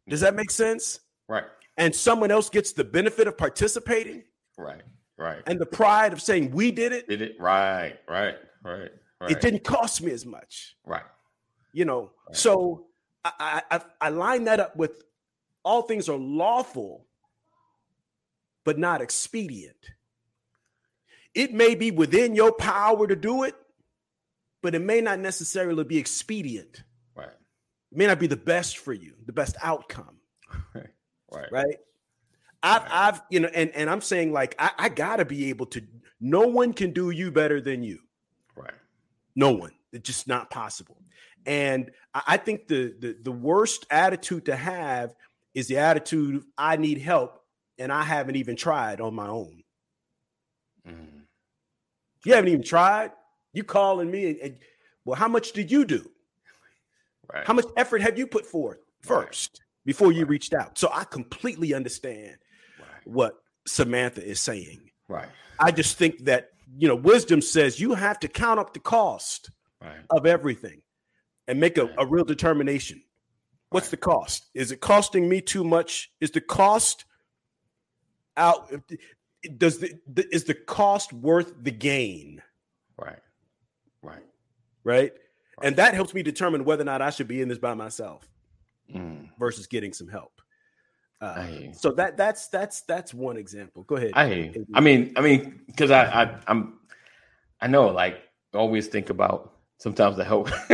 does that make sense? right. And someone else gets the benefit of participating? Right right. And the pride of saying we did it, did it right right right right. It didn't cost me as much. right. You know Right. so I, I I- i line that up with all things are lawful but not expedient. It may be within your power to do it but it may not necessarily be expedient may not be the best for you the best outcome right right right I've, Right. I've, you know, and, and I'm saying like I, I gotta be able to. No one can do you better than you. right No one. It's just not possible. And I I think the, the the worst attitude to have is the attitude I need help and I haven't even tried on my own. Mm. You haven't even tried. You calling me and, and well, how much did you do? Right How much effort have you put forth first before you Right. reached out? So I completely understand right what Samantha is saying. right I just think that you know wisdom says you have to count up the cost right of everything and make a, a real determination. What's Right. the cost? Is it costing me too much? Is the cost out? Does the, the is the cost worth the gain? right right Right? And that helps me determine whether or not I should be in this by myself Mm. versus getting some help. Uh, so that that's that's that's one example. Go ahead. I. I mean, I mean, because I, I, I'm, I know, like, I always think about sometimes the help.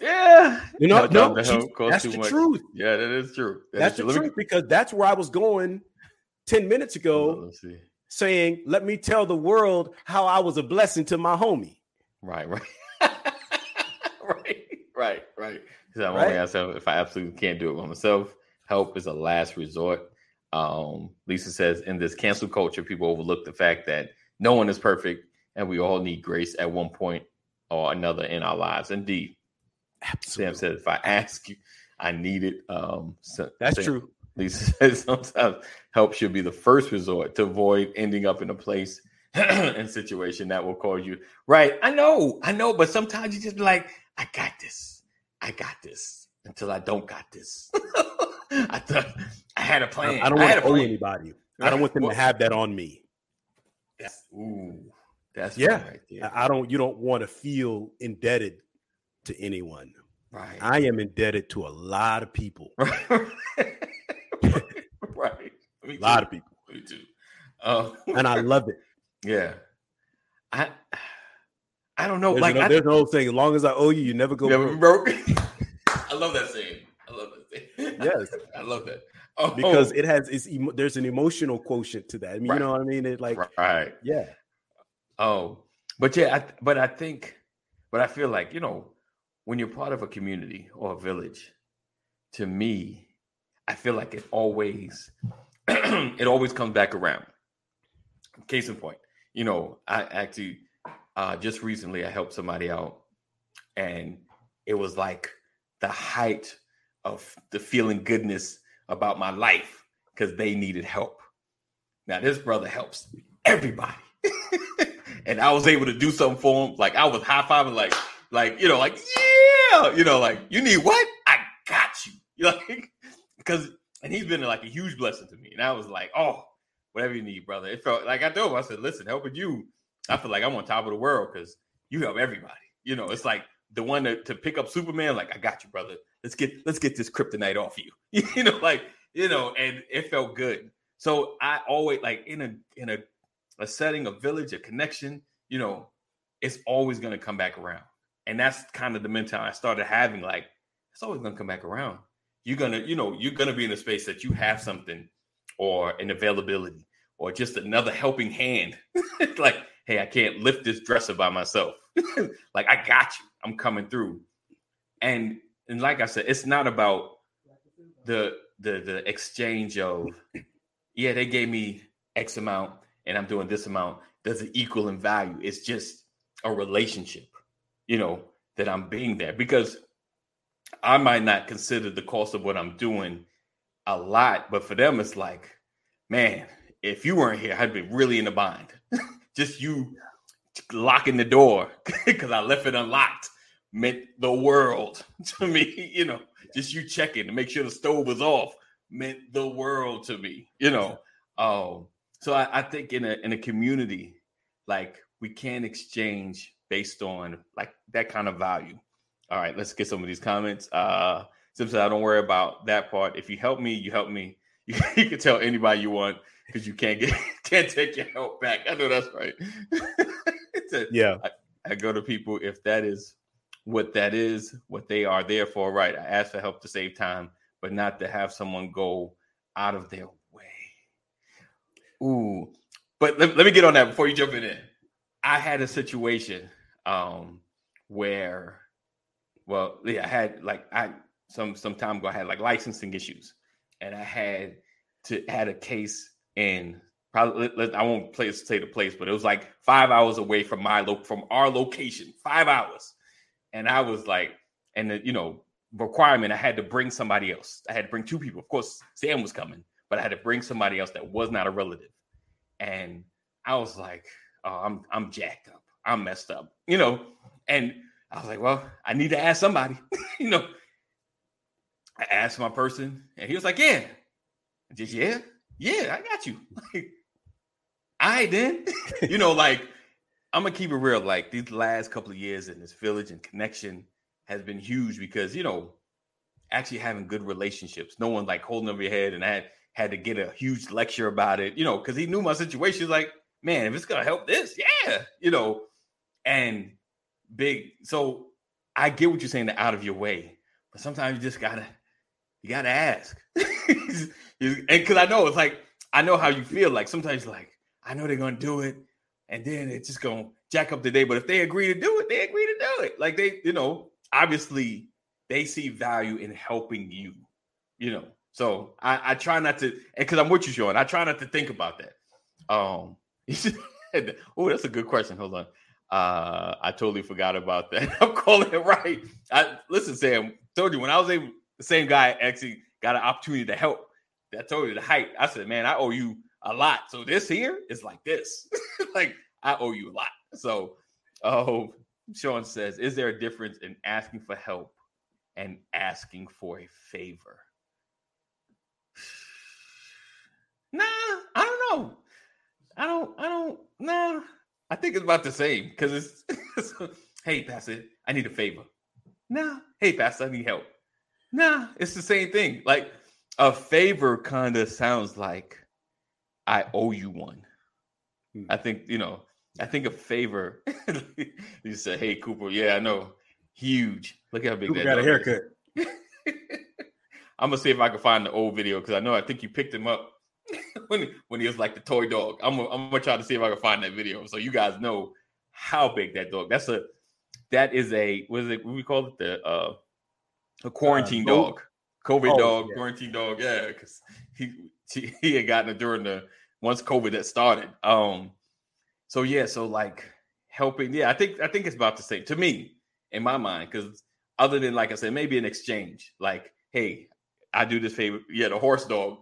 yeah, you know, no, the help that's too the much. truth. Yeah, that is true. That That's is the true. Let truth because that's where I was going ten minutes ago. Let's see. saying, "Let me tell the world how I was a blessing to my homie." Right, right, right, right, right. So I'm Right. only asking if I absolutely can't do it by myself. Help is a last resort. Um, Lisa says in this cancel culture, people overlook the fact that no one is perfect. and we all need grace at one point or another in our lives. Indeed, Absolutely. Sam said, if I ask you, I need it. Um, so, That's Sam- true. Lisa says sometimes help should be the first resort to avoid ending up in a place and situation that will cause you. Right. I know. I know. But sometimes you just be like, I got this. I got this until I don't got this. I thought I had a plan. I don't want to owe anybody. I don't want them Well- to have that on me. That's, ooh, that's Yeah. right. I don't. You don't want to feel indebted to anyone. right. I am indebted to a lot of people. right. Me A lot of people, Me too. Uh, and I love it. Yeah. I I don't know. There's, like no, I, there's no thing. As long as I owe you, you never go Never broke. broke. I love that saying. I love that saying. Yes. I love that. Oh, because it has it's emo- there's an emotional quotient to that. I mean, Right. you know what I mean? It like right. yeah, Oh, but yeah, I, but I think, but I feel like you know, when you're part of a community or a village, to me, I feel like it always, it always comes back around. Case in point, you know, I actually uh, just recently I helped somebody out, and it was like the height of the feeling goodness about my life because they needed help. Now this brother helps everybody. and I was able to do something for him. Like I was high fiving, like, like you know, like yeah, you know, like you need what? I got you. You like because and he's been like a huge blessing to me. And I was like, oh, whatever you need, brother. It felt like I told him, I said, listen, helping you, I feel like I'm on top of the world because you help everybody. You know, it's like the one to, to pick up Superman, like, I got you, brother. Let's get let's get this kryptonite off you. you know, like, you know, and it felt good. So I always like in a in a a setting, a village, a connection, you know, it's always to come back around. And that's kind of the mentality I started having. Like, it's always to come back around. You're to, you know, you're to be in a space that you have something or an availability or just another helping hand. like, hey, I can't lift this dresser by myself. like, I got you. I'm coming through. And and like I said, it's not about the the the exchange of yeah, they gave me X amount and I'm doing this amount. Does it equal in value? It's just a relationship, you know, that I'm being there because I might not consider the cost of what I'm doing a lot, but for them, it's like, man, if you weren't here, I'd be really in the bind. just you locking the door because I left it unlocked meant the world to me, you know, just you checking to make sure the stove was off meant the world to me, you know. Um, so I, I think in a in a community, like we can exchange based on like that kind of value. All right, let's get some of these comments. Uh Sim said, I don't worry about that part. If you help me, you help me. You, you can tell anybody you want because you can't get can't take your help back. I know that's right. A- yeah. I go to people if that is what that is, what they are there for. Right. I ask for help to save time, but not to have someone go out of their way. Ooh. But let, let me get on that before you jump in. I had a situation um where well, yeah, I had like I some some time ago I had like licensing issues. And I had to had a case in probably let- I won't place say the place, but it was like five hours away from my lo- from our location, five hours, and I was like, and the, you know requirement I had to bring somebody else. I had to bring two people. Of course, Sam was coming, but I had to bring somebody else that was not a relative, and I was like, oh, I'm I'm jacked up, I'm messed up, you know, and I was like, well, I need to ask somebody, you know. I asked my person, and he was like, yeah, just yeah, yeah, I got you. Like, all right, then. you know, like I'm gonna keep it real. Like these last couple of years in this village and connection has been huge because you know, actually having good relationships. No one like holding over your head, and I had, had to get a huge lecture about it. You know, because he knew my situation. He's like, man, if it's gonna help this, yeah, you know, and big. So I get what you're saying, the out of your way, but sometimes you just gotta, you gotta ask, and because I know it's like I know how you feel. Like sometimes, like I know they're gonna do it, and then it's just gonna jack up the day. But if they agree to do it, they agree to do it. Like they, you know, obviously they see value in helping you. You know, so I, I try not to, because I'm with you, Sean, I try not to think about that. Um, oh, that's a good question. Hold on. Uh, I totally forgot about that. I'm calling it right. I listen, Sam. Told you when I was able, the same guy actually got an opportunity to help. That told you the height. I said, man, I owe you a lot. So this here is like this. like I owe you a lot. So, oh, Sean says, is there a difference in asking for help and asking for a favor? Nah, I don't know. I don't. I don't. Nah, I think it's about the same because it's, it's. hey, pastor, I need a favor. Nah. Hey, pastor, I need help. Nah, it's the same thing. Like a favor kind of sounds like I owe you one. Hmm. I think you know. I think a favor. you say, "Hey, Cooper, yeah, I know, huge. Look how big Cooper that got a dog is." haircut. I'm gonna see if I can find the old video because I know I think you picked him up when when he was like the toy dog. I'm gonna, I'm gonna try to see if I can find that video so you guys know how big that dog. That's a that is a what is it? What we call it the uh a quarantine co- dog, COVID oh, dog, yeah. quarantine dog. Yeah, because he he had gotten it during the once COVID that started. Um, so yeah, so like helping. Yeah, I think I think it's about the same to me in my mind because other than like I said, maybe an exchange. Like, hey, I do this favor. Yeah, the horse dog.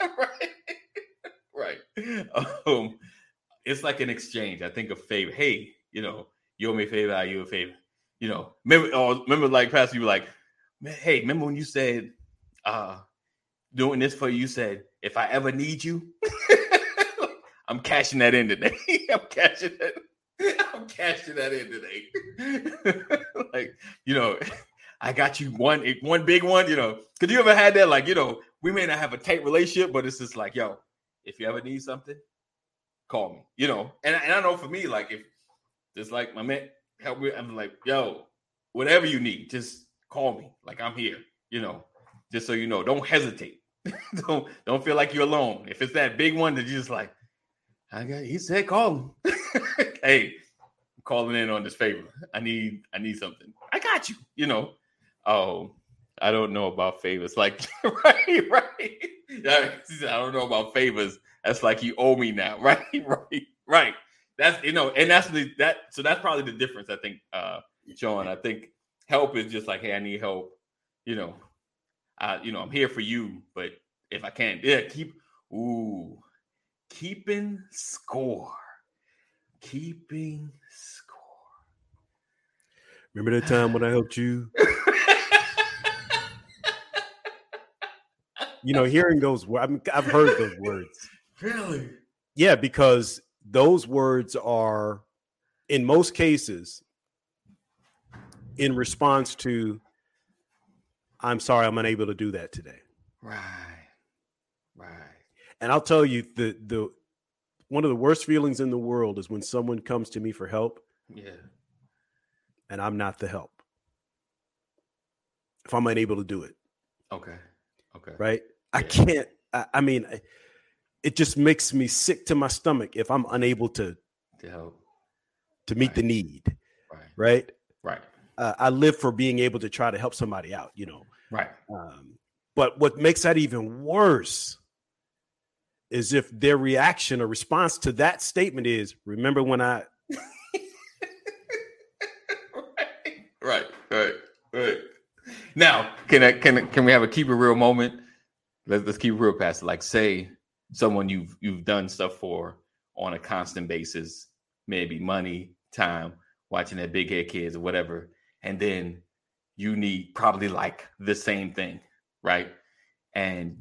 right, right. Um, it's like an exchange. I think a favor. Hey, you know, you owe me a favor. I owe you a favor. You know, remember? Or remember, like Pastor, you were like, hey, remember when you said, uh, doing this for you? You said, if I ever need you, I'm cashing that in today. I'm cashing that. I'm cashing that in today. like, you know, I got you one one big one, you know. Cause you ever had that, like, you know, we may not have a tight relationship, but it's just like, yo, if you ever need something, call me, you know. And, and I know for me, like, if just like my man help me, I'm like, yo, whatever you need, just call me. Like I'm here, you know. Just so you know, don't hesitate. don't don't feel like you're alone. If it's that big one that you're just like, I got he said call him. hey, I'm calling in on this favor. I need I need something. I got you, you know. Oh, I don't know about favors. Like right, right. I don't know about favors. That's like you owe me now. Right, right, right. That's you know, and that's the that so that's probably the difference, I think, uh, Sean. I think help is just like, hey, I need help, you know. I you know, I'm here for you, but if I can't, yeah, keep ooh, keeping score. Keeping score. Remember that time when I helped you? You know, hearing those words, I mean, I've heard those words. really? Yeah, because those words are, in most cases, in response to, I'm sorry, I'm unable to do that today. Right. Right. And I'll tell you, the the one of the worst feelings in the world is when someone comes to me for help Yeah. and I'm not the help. If I'm unable to do it, Okay. Okay. right? I can't. I, I mean, I- it just makes me sick to my stomach if I'm unable to To help. to meet Right. the need, Right. right? Right. Uh, I live for being able to try to help somebody out, you know. Right. Um, but what makes that even worse is if their reaction or response to that statement is, "Remember when I?" right. Right. Right. Now, can I can can we have a keep it real moment? Let's let's keep it real, Pastor. Like, say someone you've you've done stuff for on a constant basis, maybe money, time, watching their big head kids or whatever, and then you need probably like the same thing, right? And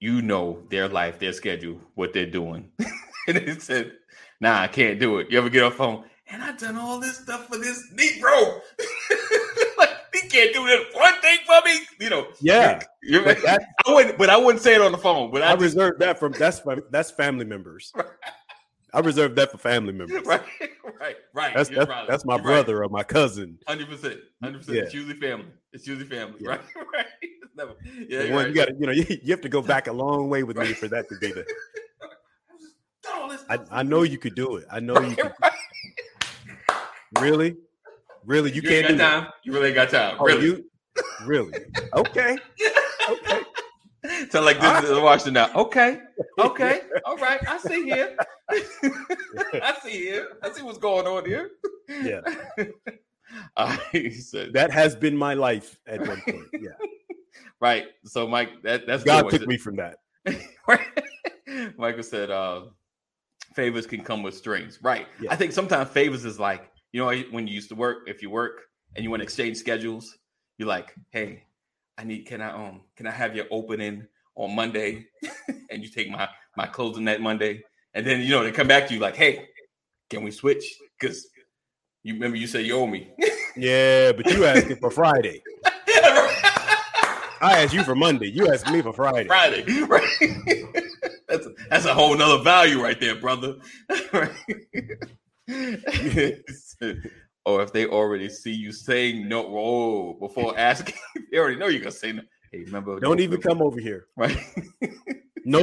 you know their life, their schedule, what they're doing, and they said, "Nah, I can't do it." You ever get off phone? And I done all this stuff for this Negro. like he can't do this one thing for me, you know. Yeah, you but that- I wouldn't, but I wouldn't say it on the phone. But I, I just, reserve that from that's that's family members. I reserve that for family members. right, right, right. That's that's, that's my You're right. brother or my cousin. Hundred percent, hundred percent. It's usually family. It's usually family. Yeah. Right, right. Never. Yeah, The you're one right. you got you know you, you have to go back a long way with me for that to be the. Done all this I, I know you could do it. I know you Right, could. right. Really, really, you, You, can't do that. time. You really ain't got time. Oh, really. you really? Okay, okay. Sound like this is Washington now. Okay, okay, all right. I see here. I see here. I see what's going on here. Yeah. He said, That has been my life at one point. Yeah. right. So, Mike, that that's God took me from that. Michael said, uh, favors can come with strings. Right. Yeah. I think sometimes favors is like, you know, when you used to work, if you work and you want to exchange schedules, you're like, hey, I need, can I, um, can I have your opening on Monday? and you take my, my closing that Monday. And then, you know, they come back to you like, hey, can we switch? Because you remember you said you owe me. Yeah, but you asked it for Friday. I asked you for Monday. You asked me for Friday. Friday, right? that's a, that's a whole nother value right there, brother. Or if they already see you saying no, whoa, before asking, they already know you're gonna say no. Hey, remember? Don't even come over here. Right, No,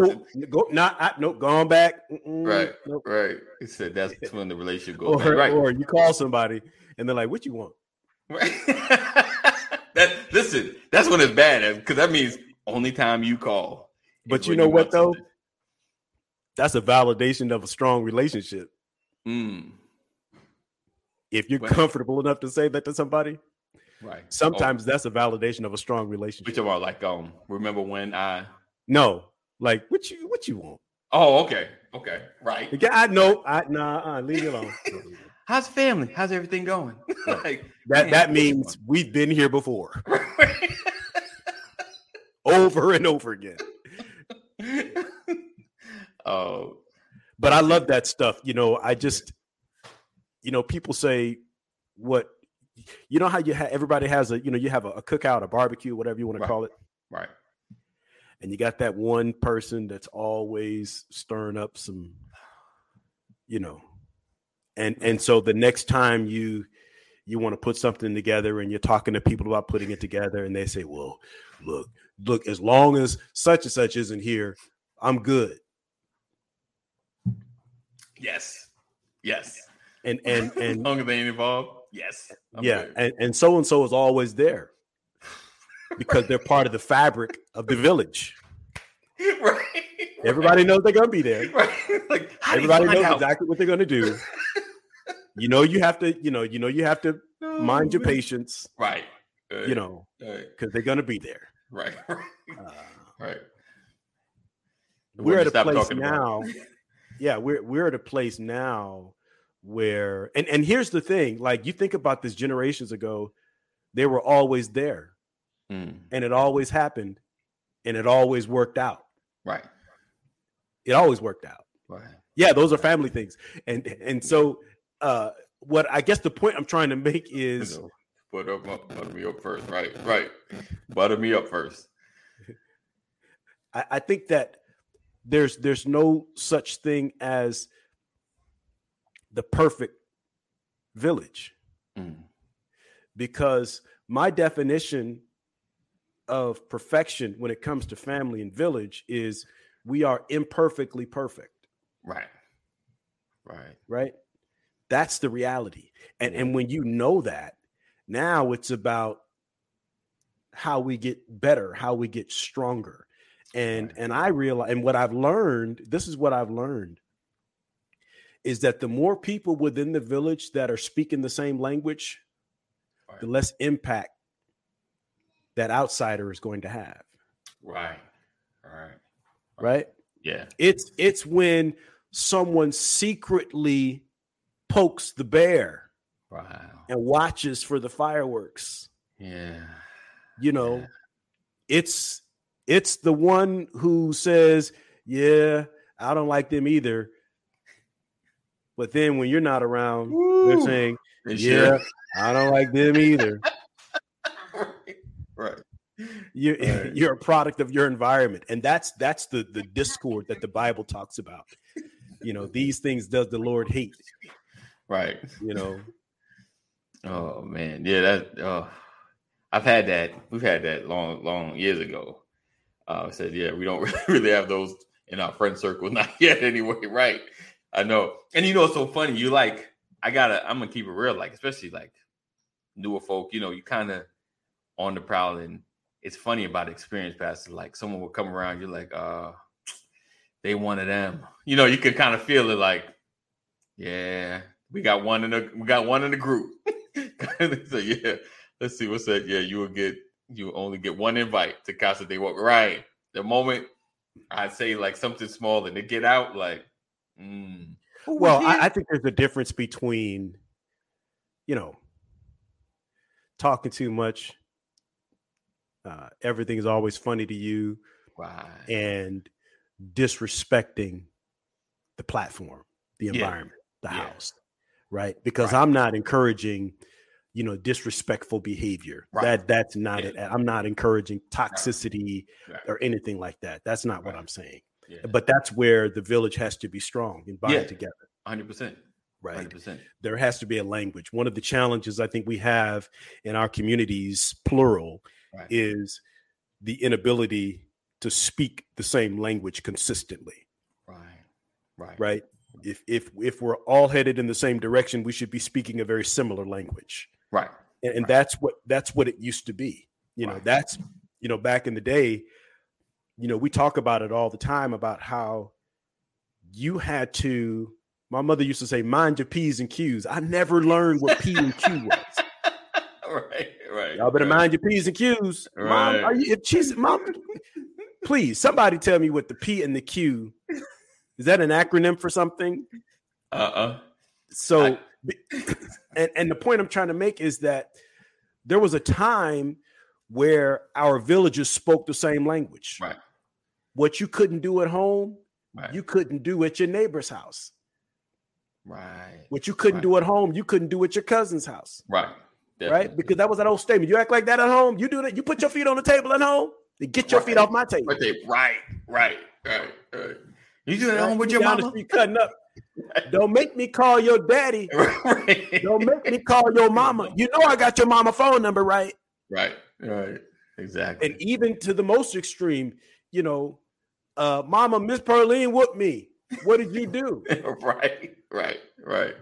go not. I, no, gone back. Mm-mm, right, nope. right. He said that's when the relationship goes. Or. Right, or you call somebody and they're like, "What you want?" right. that listen, that's when it's bad because that means only time you call. But you know what though? something. That's a validation of a strong relationship. Mm, If you're Well- comfortable enough to say that to somebody, right. sometimes that's a validation of a strong Oh, relationship. talking about like um. Remember when I? No, like what you what you want? Oh, okay, okay, right. Guy, I know. I nah, uh, leave me alone. How's family? How's everything going? like That man, that means we've been here before, over and over again. oh, But I love that stuff. You know, I just, you know, people say what, you know, how you have everybody has a, you know, you have a, a cookout, a barbecue, whatever you want to Right. call it, right. and you got that one person that's always stirring up some, you know, and and so the next time you you want to put something together and you're talking to people about putting it together and they say, well, look, look, as long as such and such isn't here, I'm good. Yes, yes. And and as and long as they ain't involved, yes. I'm yeah, and and so and so is always there because they're part of the fabric of the village. right. Everybody knows they're gonna be there. Right. like how do you Everybody knows out? exactly what they're gonna do. You know, you have to, you know, you know, you have to No, mind your patience, Right. Right. you know, Right. because they're gonna be there. Right. Uh, right. we're When at a place now. Yeah, we're we're at a place now where, and and here's the thing: like you think about this generations ago, they were always there, Mm, and it always happened, and it always worked out. right. It always worked out. Right. Yeah, those are family things. And and so uh what I guess the point I'm trying to make is Butter, up- butter me up first. Right. Right. Butter me up first. I, I think that there's there's no such thing as the perfect village Mm, because my definition of perfection when it comes to family and village is we are imperfectly perfect. right. Right. right that's the reality and and when you know that now it's about how we get better how we get stronger and Right. and i realize and what i've learned this is what i've learned is that the more people within the village that are speaking the same language Right. the less impact that outsider is going to have Right. Right. right Yeah. it's it's when someone secretly pokes the bear Wow. and watches for the fireworks Yeah. you know Yeah. it's it's the one who says yeah i don't like them either but then when you're not around they're saying yeah should. i don't like them either right. you Right. you're a product of your environment and that's that's the the discord that the bible talks about you know these things does the lord hate Right. you know Oh man, yeah. That. Uh, I've had that. We've had that long, long years ago. Uh, I said, yeah, we don't really, really have those in our friend circle, not yet. Anyway, right? I know. And you know, it's so funny. You like, I gotta. I'm gonna keep it real. Like, especially like newer folk. You know, you kind of on the prowl, and it's funny about experience passes. Like someone will come around, you're like, uh, they one of them. You know, you can kind of feel it like, yeah, we got one in the we got one in the group. so yeah, let's see what's that. Yeah, you will get you only get one invite to Casa de Walk. Right. The moment I say like something small and they get out, like, mm, well, I, I think there's a difference between, you know, talking too much. Uh, everything is always funny to you, right. and disrespecting the platform, the Yeah. environment, the Yeah. house, right? Because Right. I'm not encouraging, you know, disrespectful behavior. Right. That that's not Yeah. it. I'm not encouraging toxicity or anything like that. That's not what I'm saying. Yeah. But that's where the village has to be strong and bind Yeah. together, hundred percent. right? Hundred percent. there has to be a language. One of the challenges I think we have in our communities, plural, Right. is the inability to speak the same language consistently, Right. Right. right? If if if we're all headed in the same direction, we should be speaking a very similar language. Right. And, and Right. that's what that's what it used to be. You know, Right. that's you know, back in the day, you know, we talk about it all the time about how you had to my mother used to say, mind your P's and Q's. I never learned what P and Q was. right. Right. Y'all better right. mind your P's and Q's. Mom, are you if she's mom? Please, somebody tell me what the P and the Q is that an acronym for something? Uh-uh. So I- and, and the point I'm trying to make is that there was a time where our villagers spoke the same language. Right. What you couldn't do at home, Right. you couldn't do at your neighbor's house. right. What you couldn't Right. do at home, you couldn't do at your cousin's house. Right. Right? Because that was that old statement. You act like that at home, you do that, you put your feet on the table at home, then get your feet off my table. Right, right, right, right. You do that at home with your down mama? street cutting up. Don't make me call your daddy. right. Don't make me call your mama. You know I got your mama phone number, right? Right. Right. Exactly. And even to the most extreme, you know, uh, mama, Miss Perline whooped me. What did you do? right. Right. Right.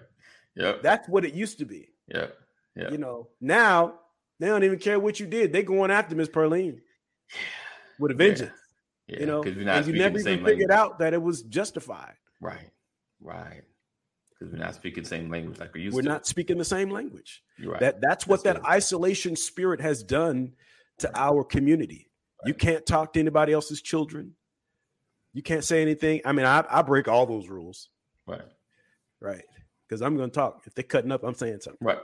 Yep. That's what it used to be. Yep. Yep. You know, now they don't even care what you did. They going after Miss Perline with a vengeance. Yeah. you know, we're and you never even figured language. out that it was justified. Right. Right. Because we're not speaking the same language like we used We're to. not speaking the same language. Right. That that's what That's that it. isolation spirit has done to our community. You can't talk to anybody else's children. You can't say anything. I mean, I, I break all those rules, right. right? Because I'm going to talk. If they're cutting up, I'm saying something, Right.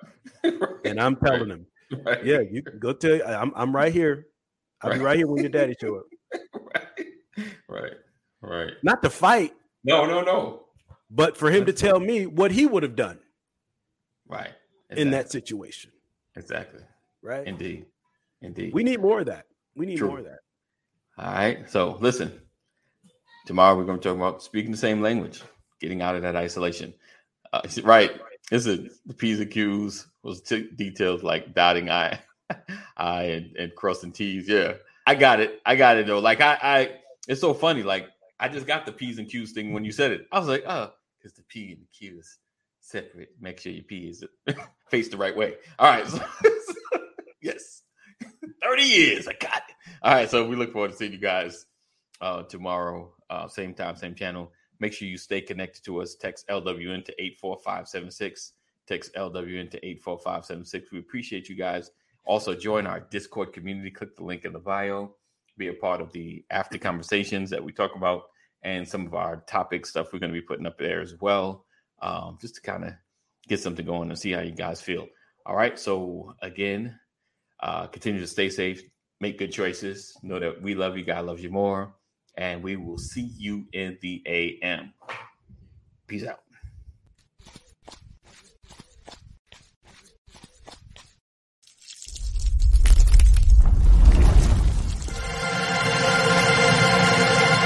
and I'm telling them, right. yeah, you can go tell. I'm I'm right here. I'll be Right. right here when your daddy show up. right. Right. Right. Not to fight, No, no, no. but for him to tell me what he would have done Right. in that situation, Exactly. right? Indeed. Indeed. we need more of that. We need True. more of that. All right. So listen, tomorrow we're going to talk about speaking the same language, getting out of that isolation. Uh, right. This is the P's and Q's was t- details like dotting I, I and, and crossing T's. Yeah. I got it. I got it though. Like I, I, it's so funny. Like I just got the P's and Q's thing when you said it. I was like, oh, because the P and the Q is separate. Make sure your P is face the right way. All right. So, yes. 30 years. I got it. All right. So we look forward to seeing you guys uh, tomorrow. Uh, same time, same channel. Make sure you stay connected to us. Text LWN to 84576. Text LWN to 84576. We appreciate you guys. Also, join our Discord community. Click the link in the bio. Be a part of the after conversations that we talk about and some of our topic stuff we're going to be putting up there as well. Um, just to kind of get something going and see how you guys feel. All right. So, again, uh, continue to stay safe, make good choices. Know that we love you. God loves you more. And we will see you in the AM. Peace out.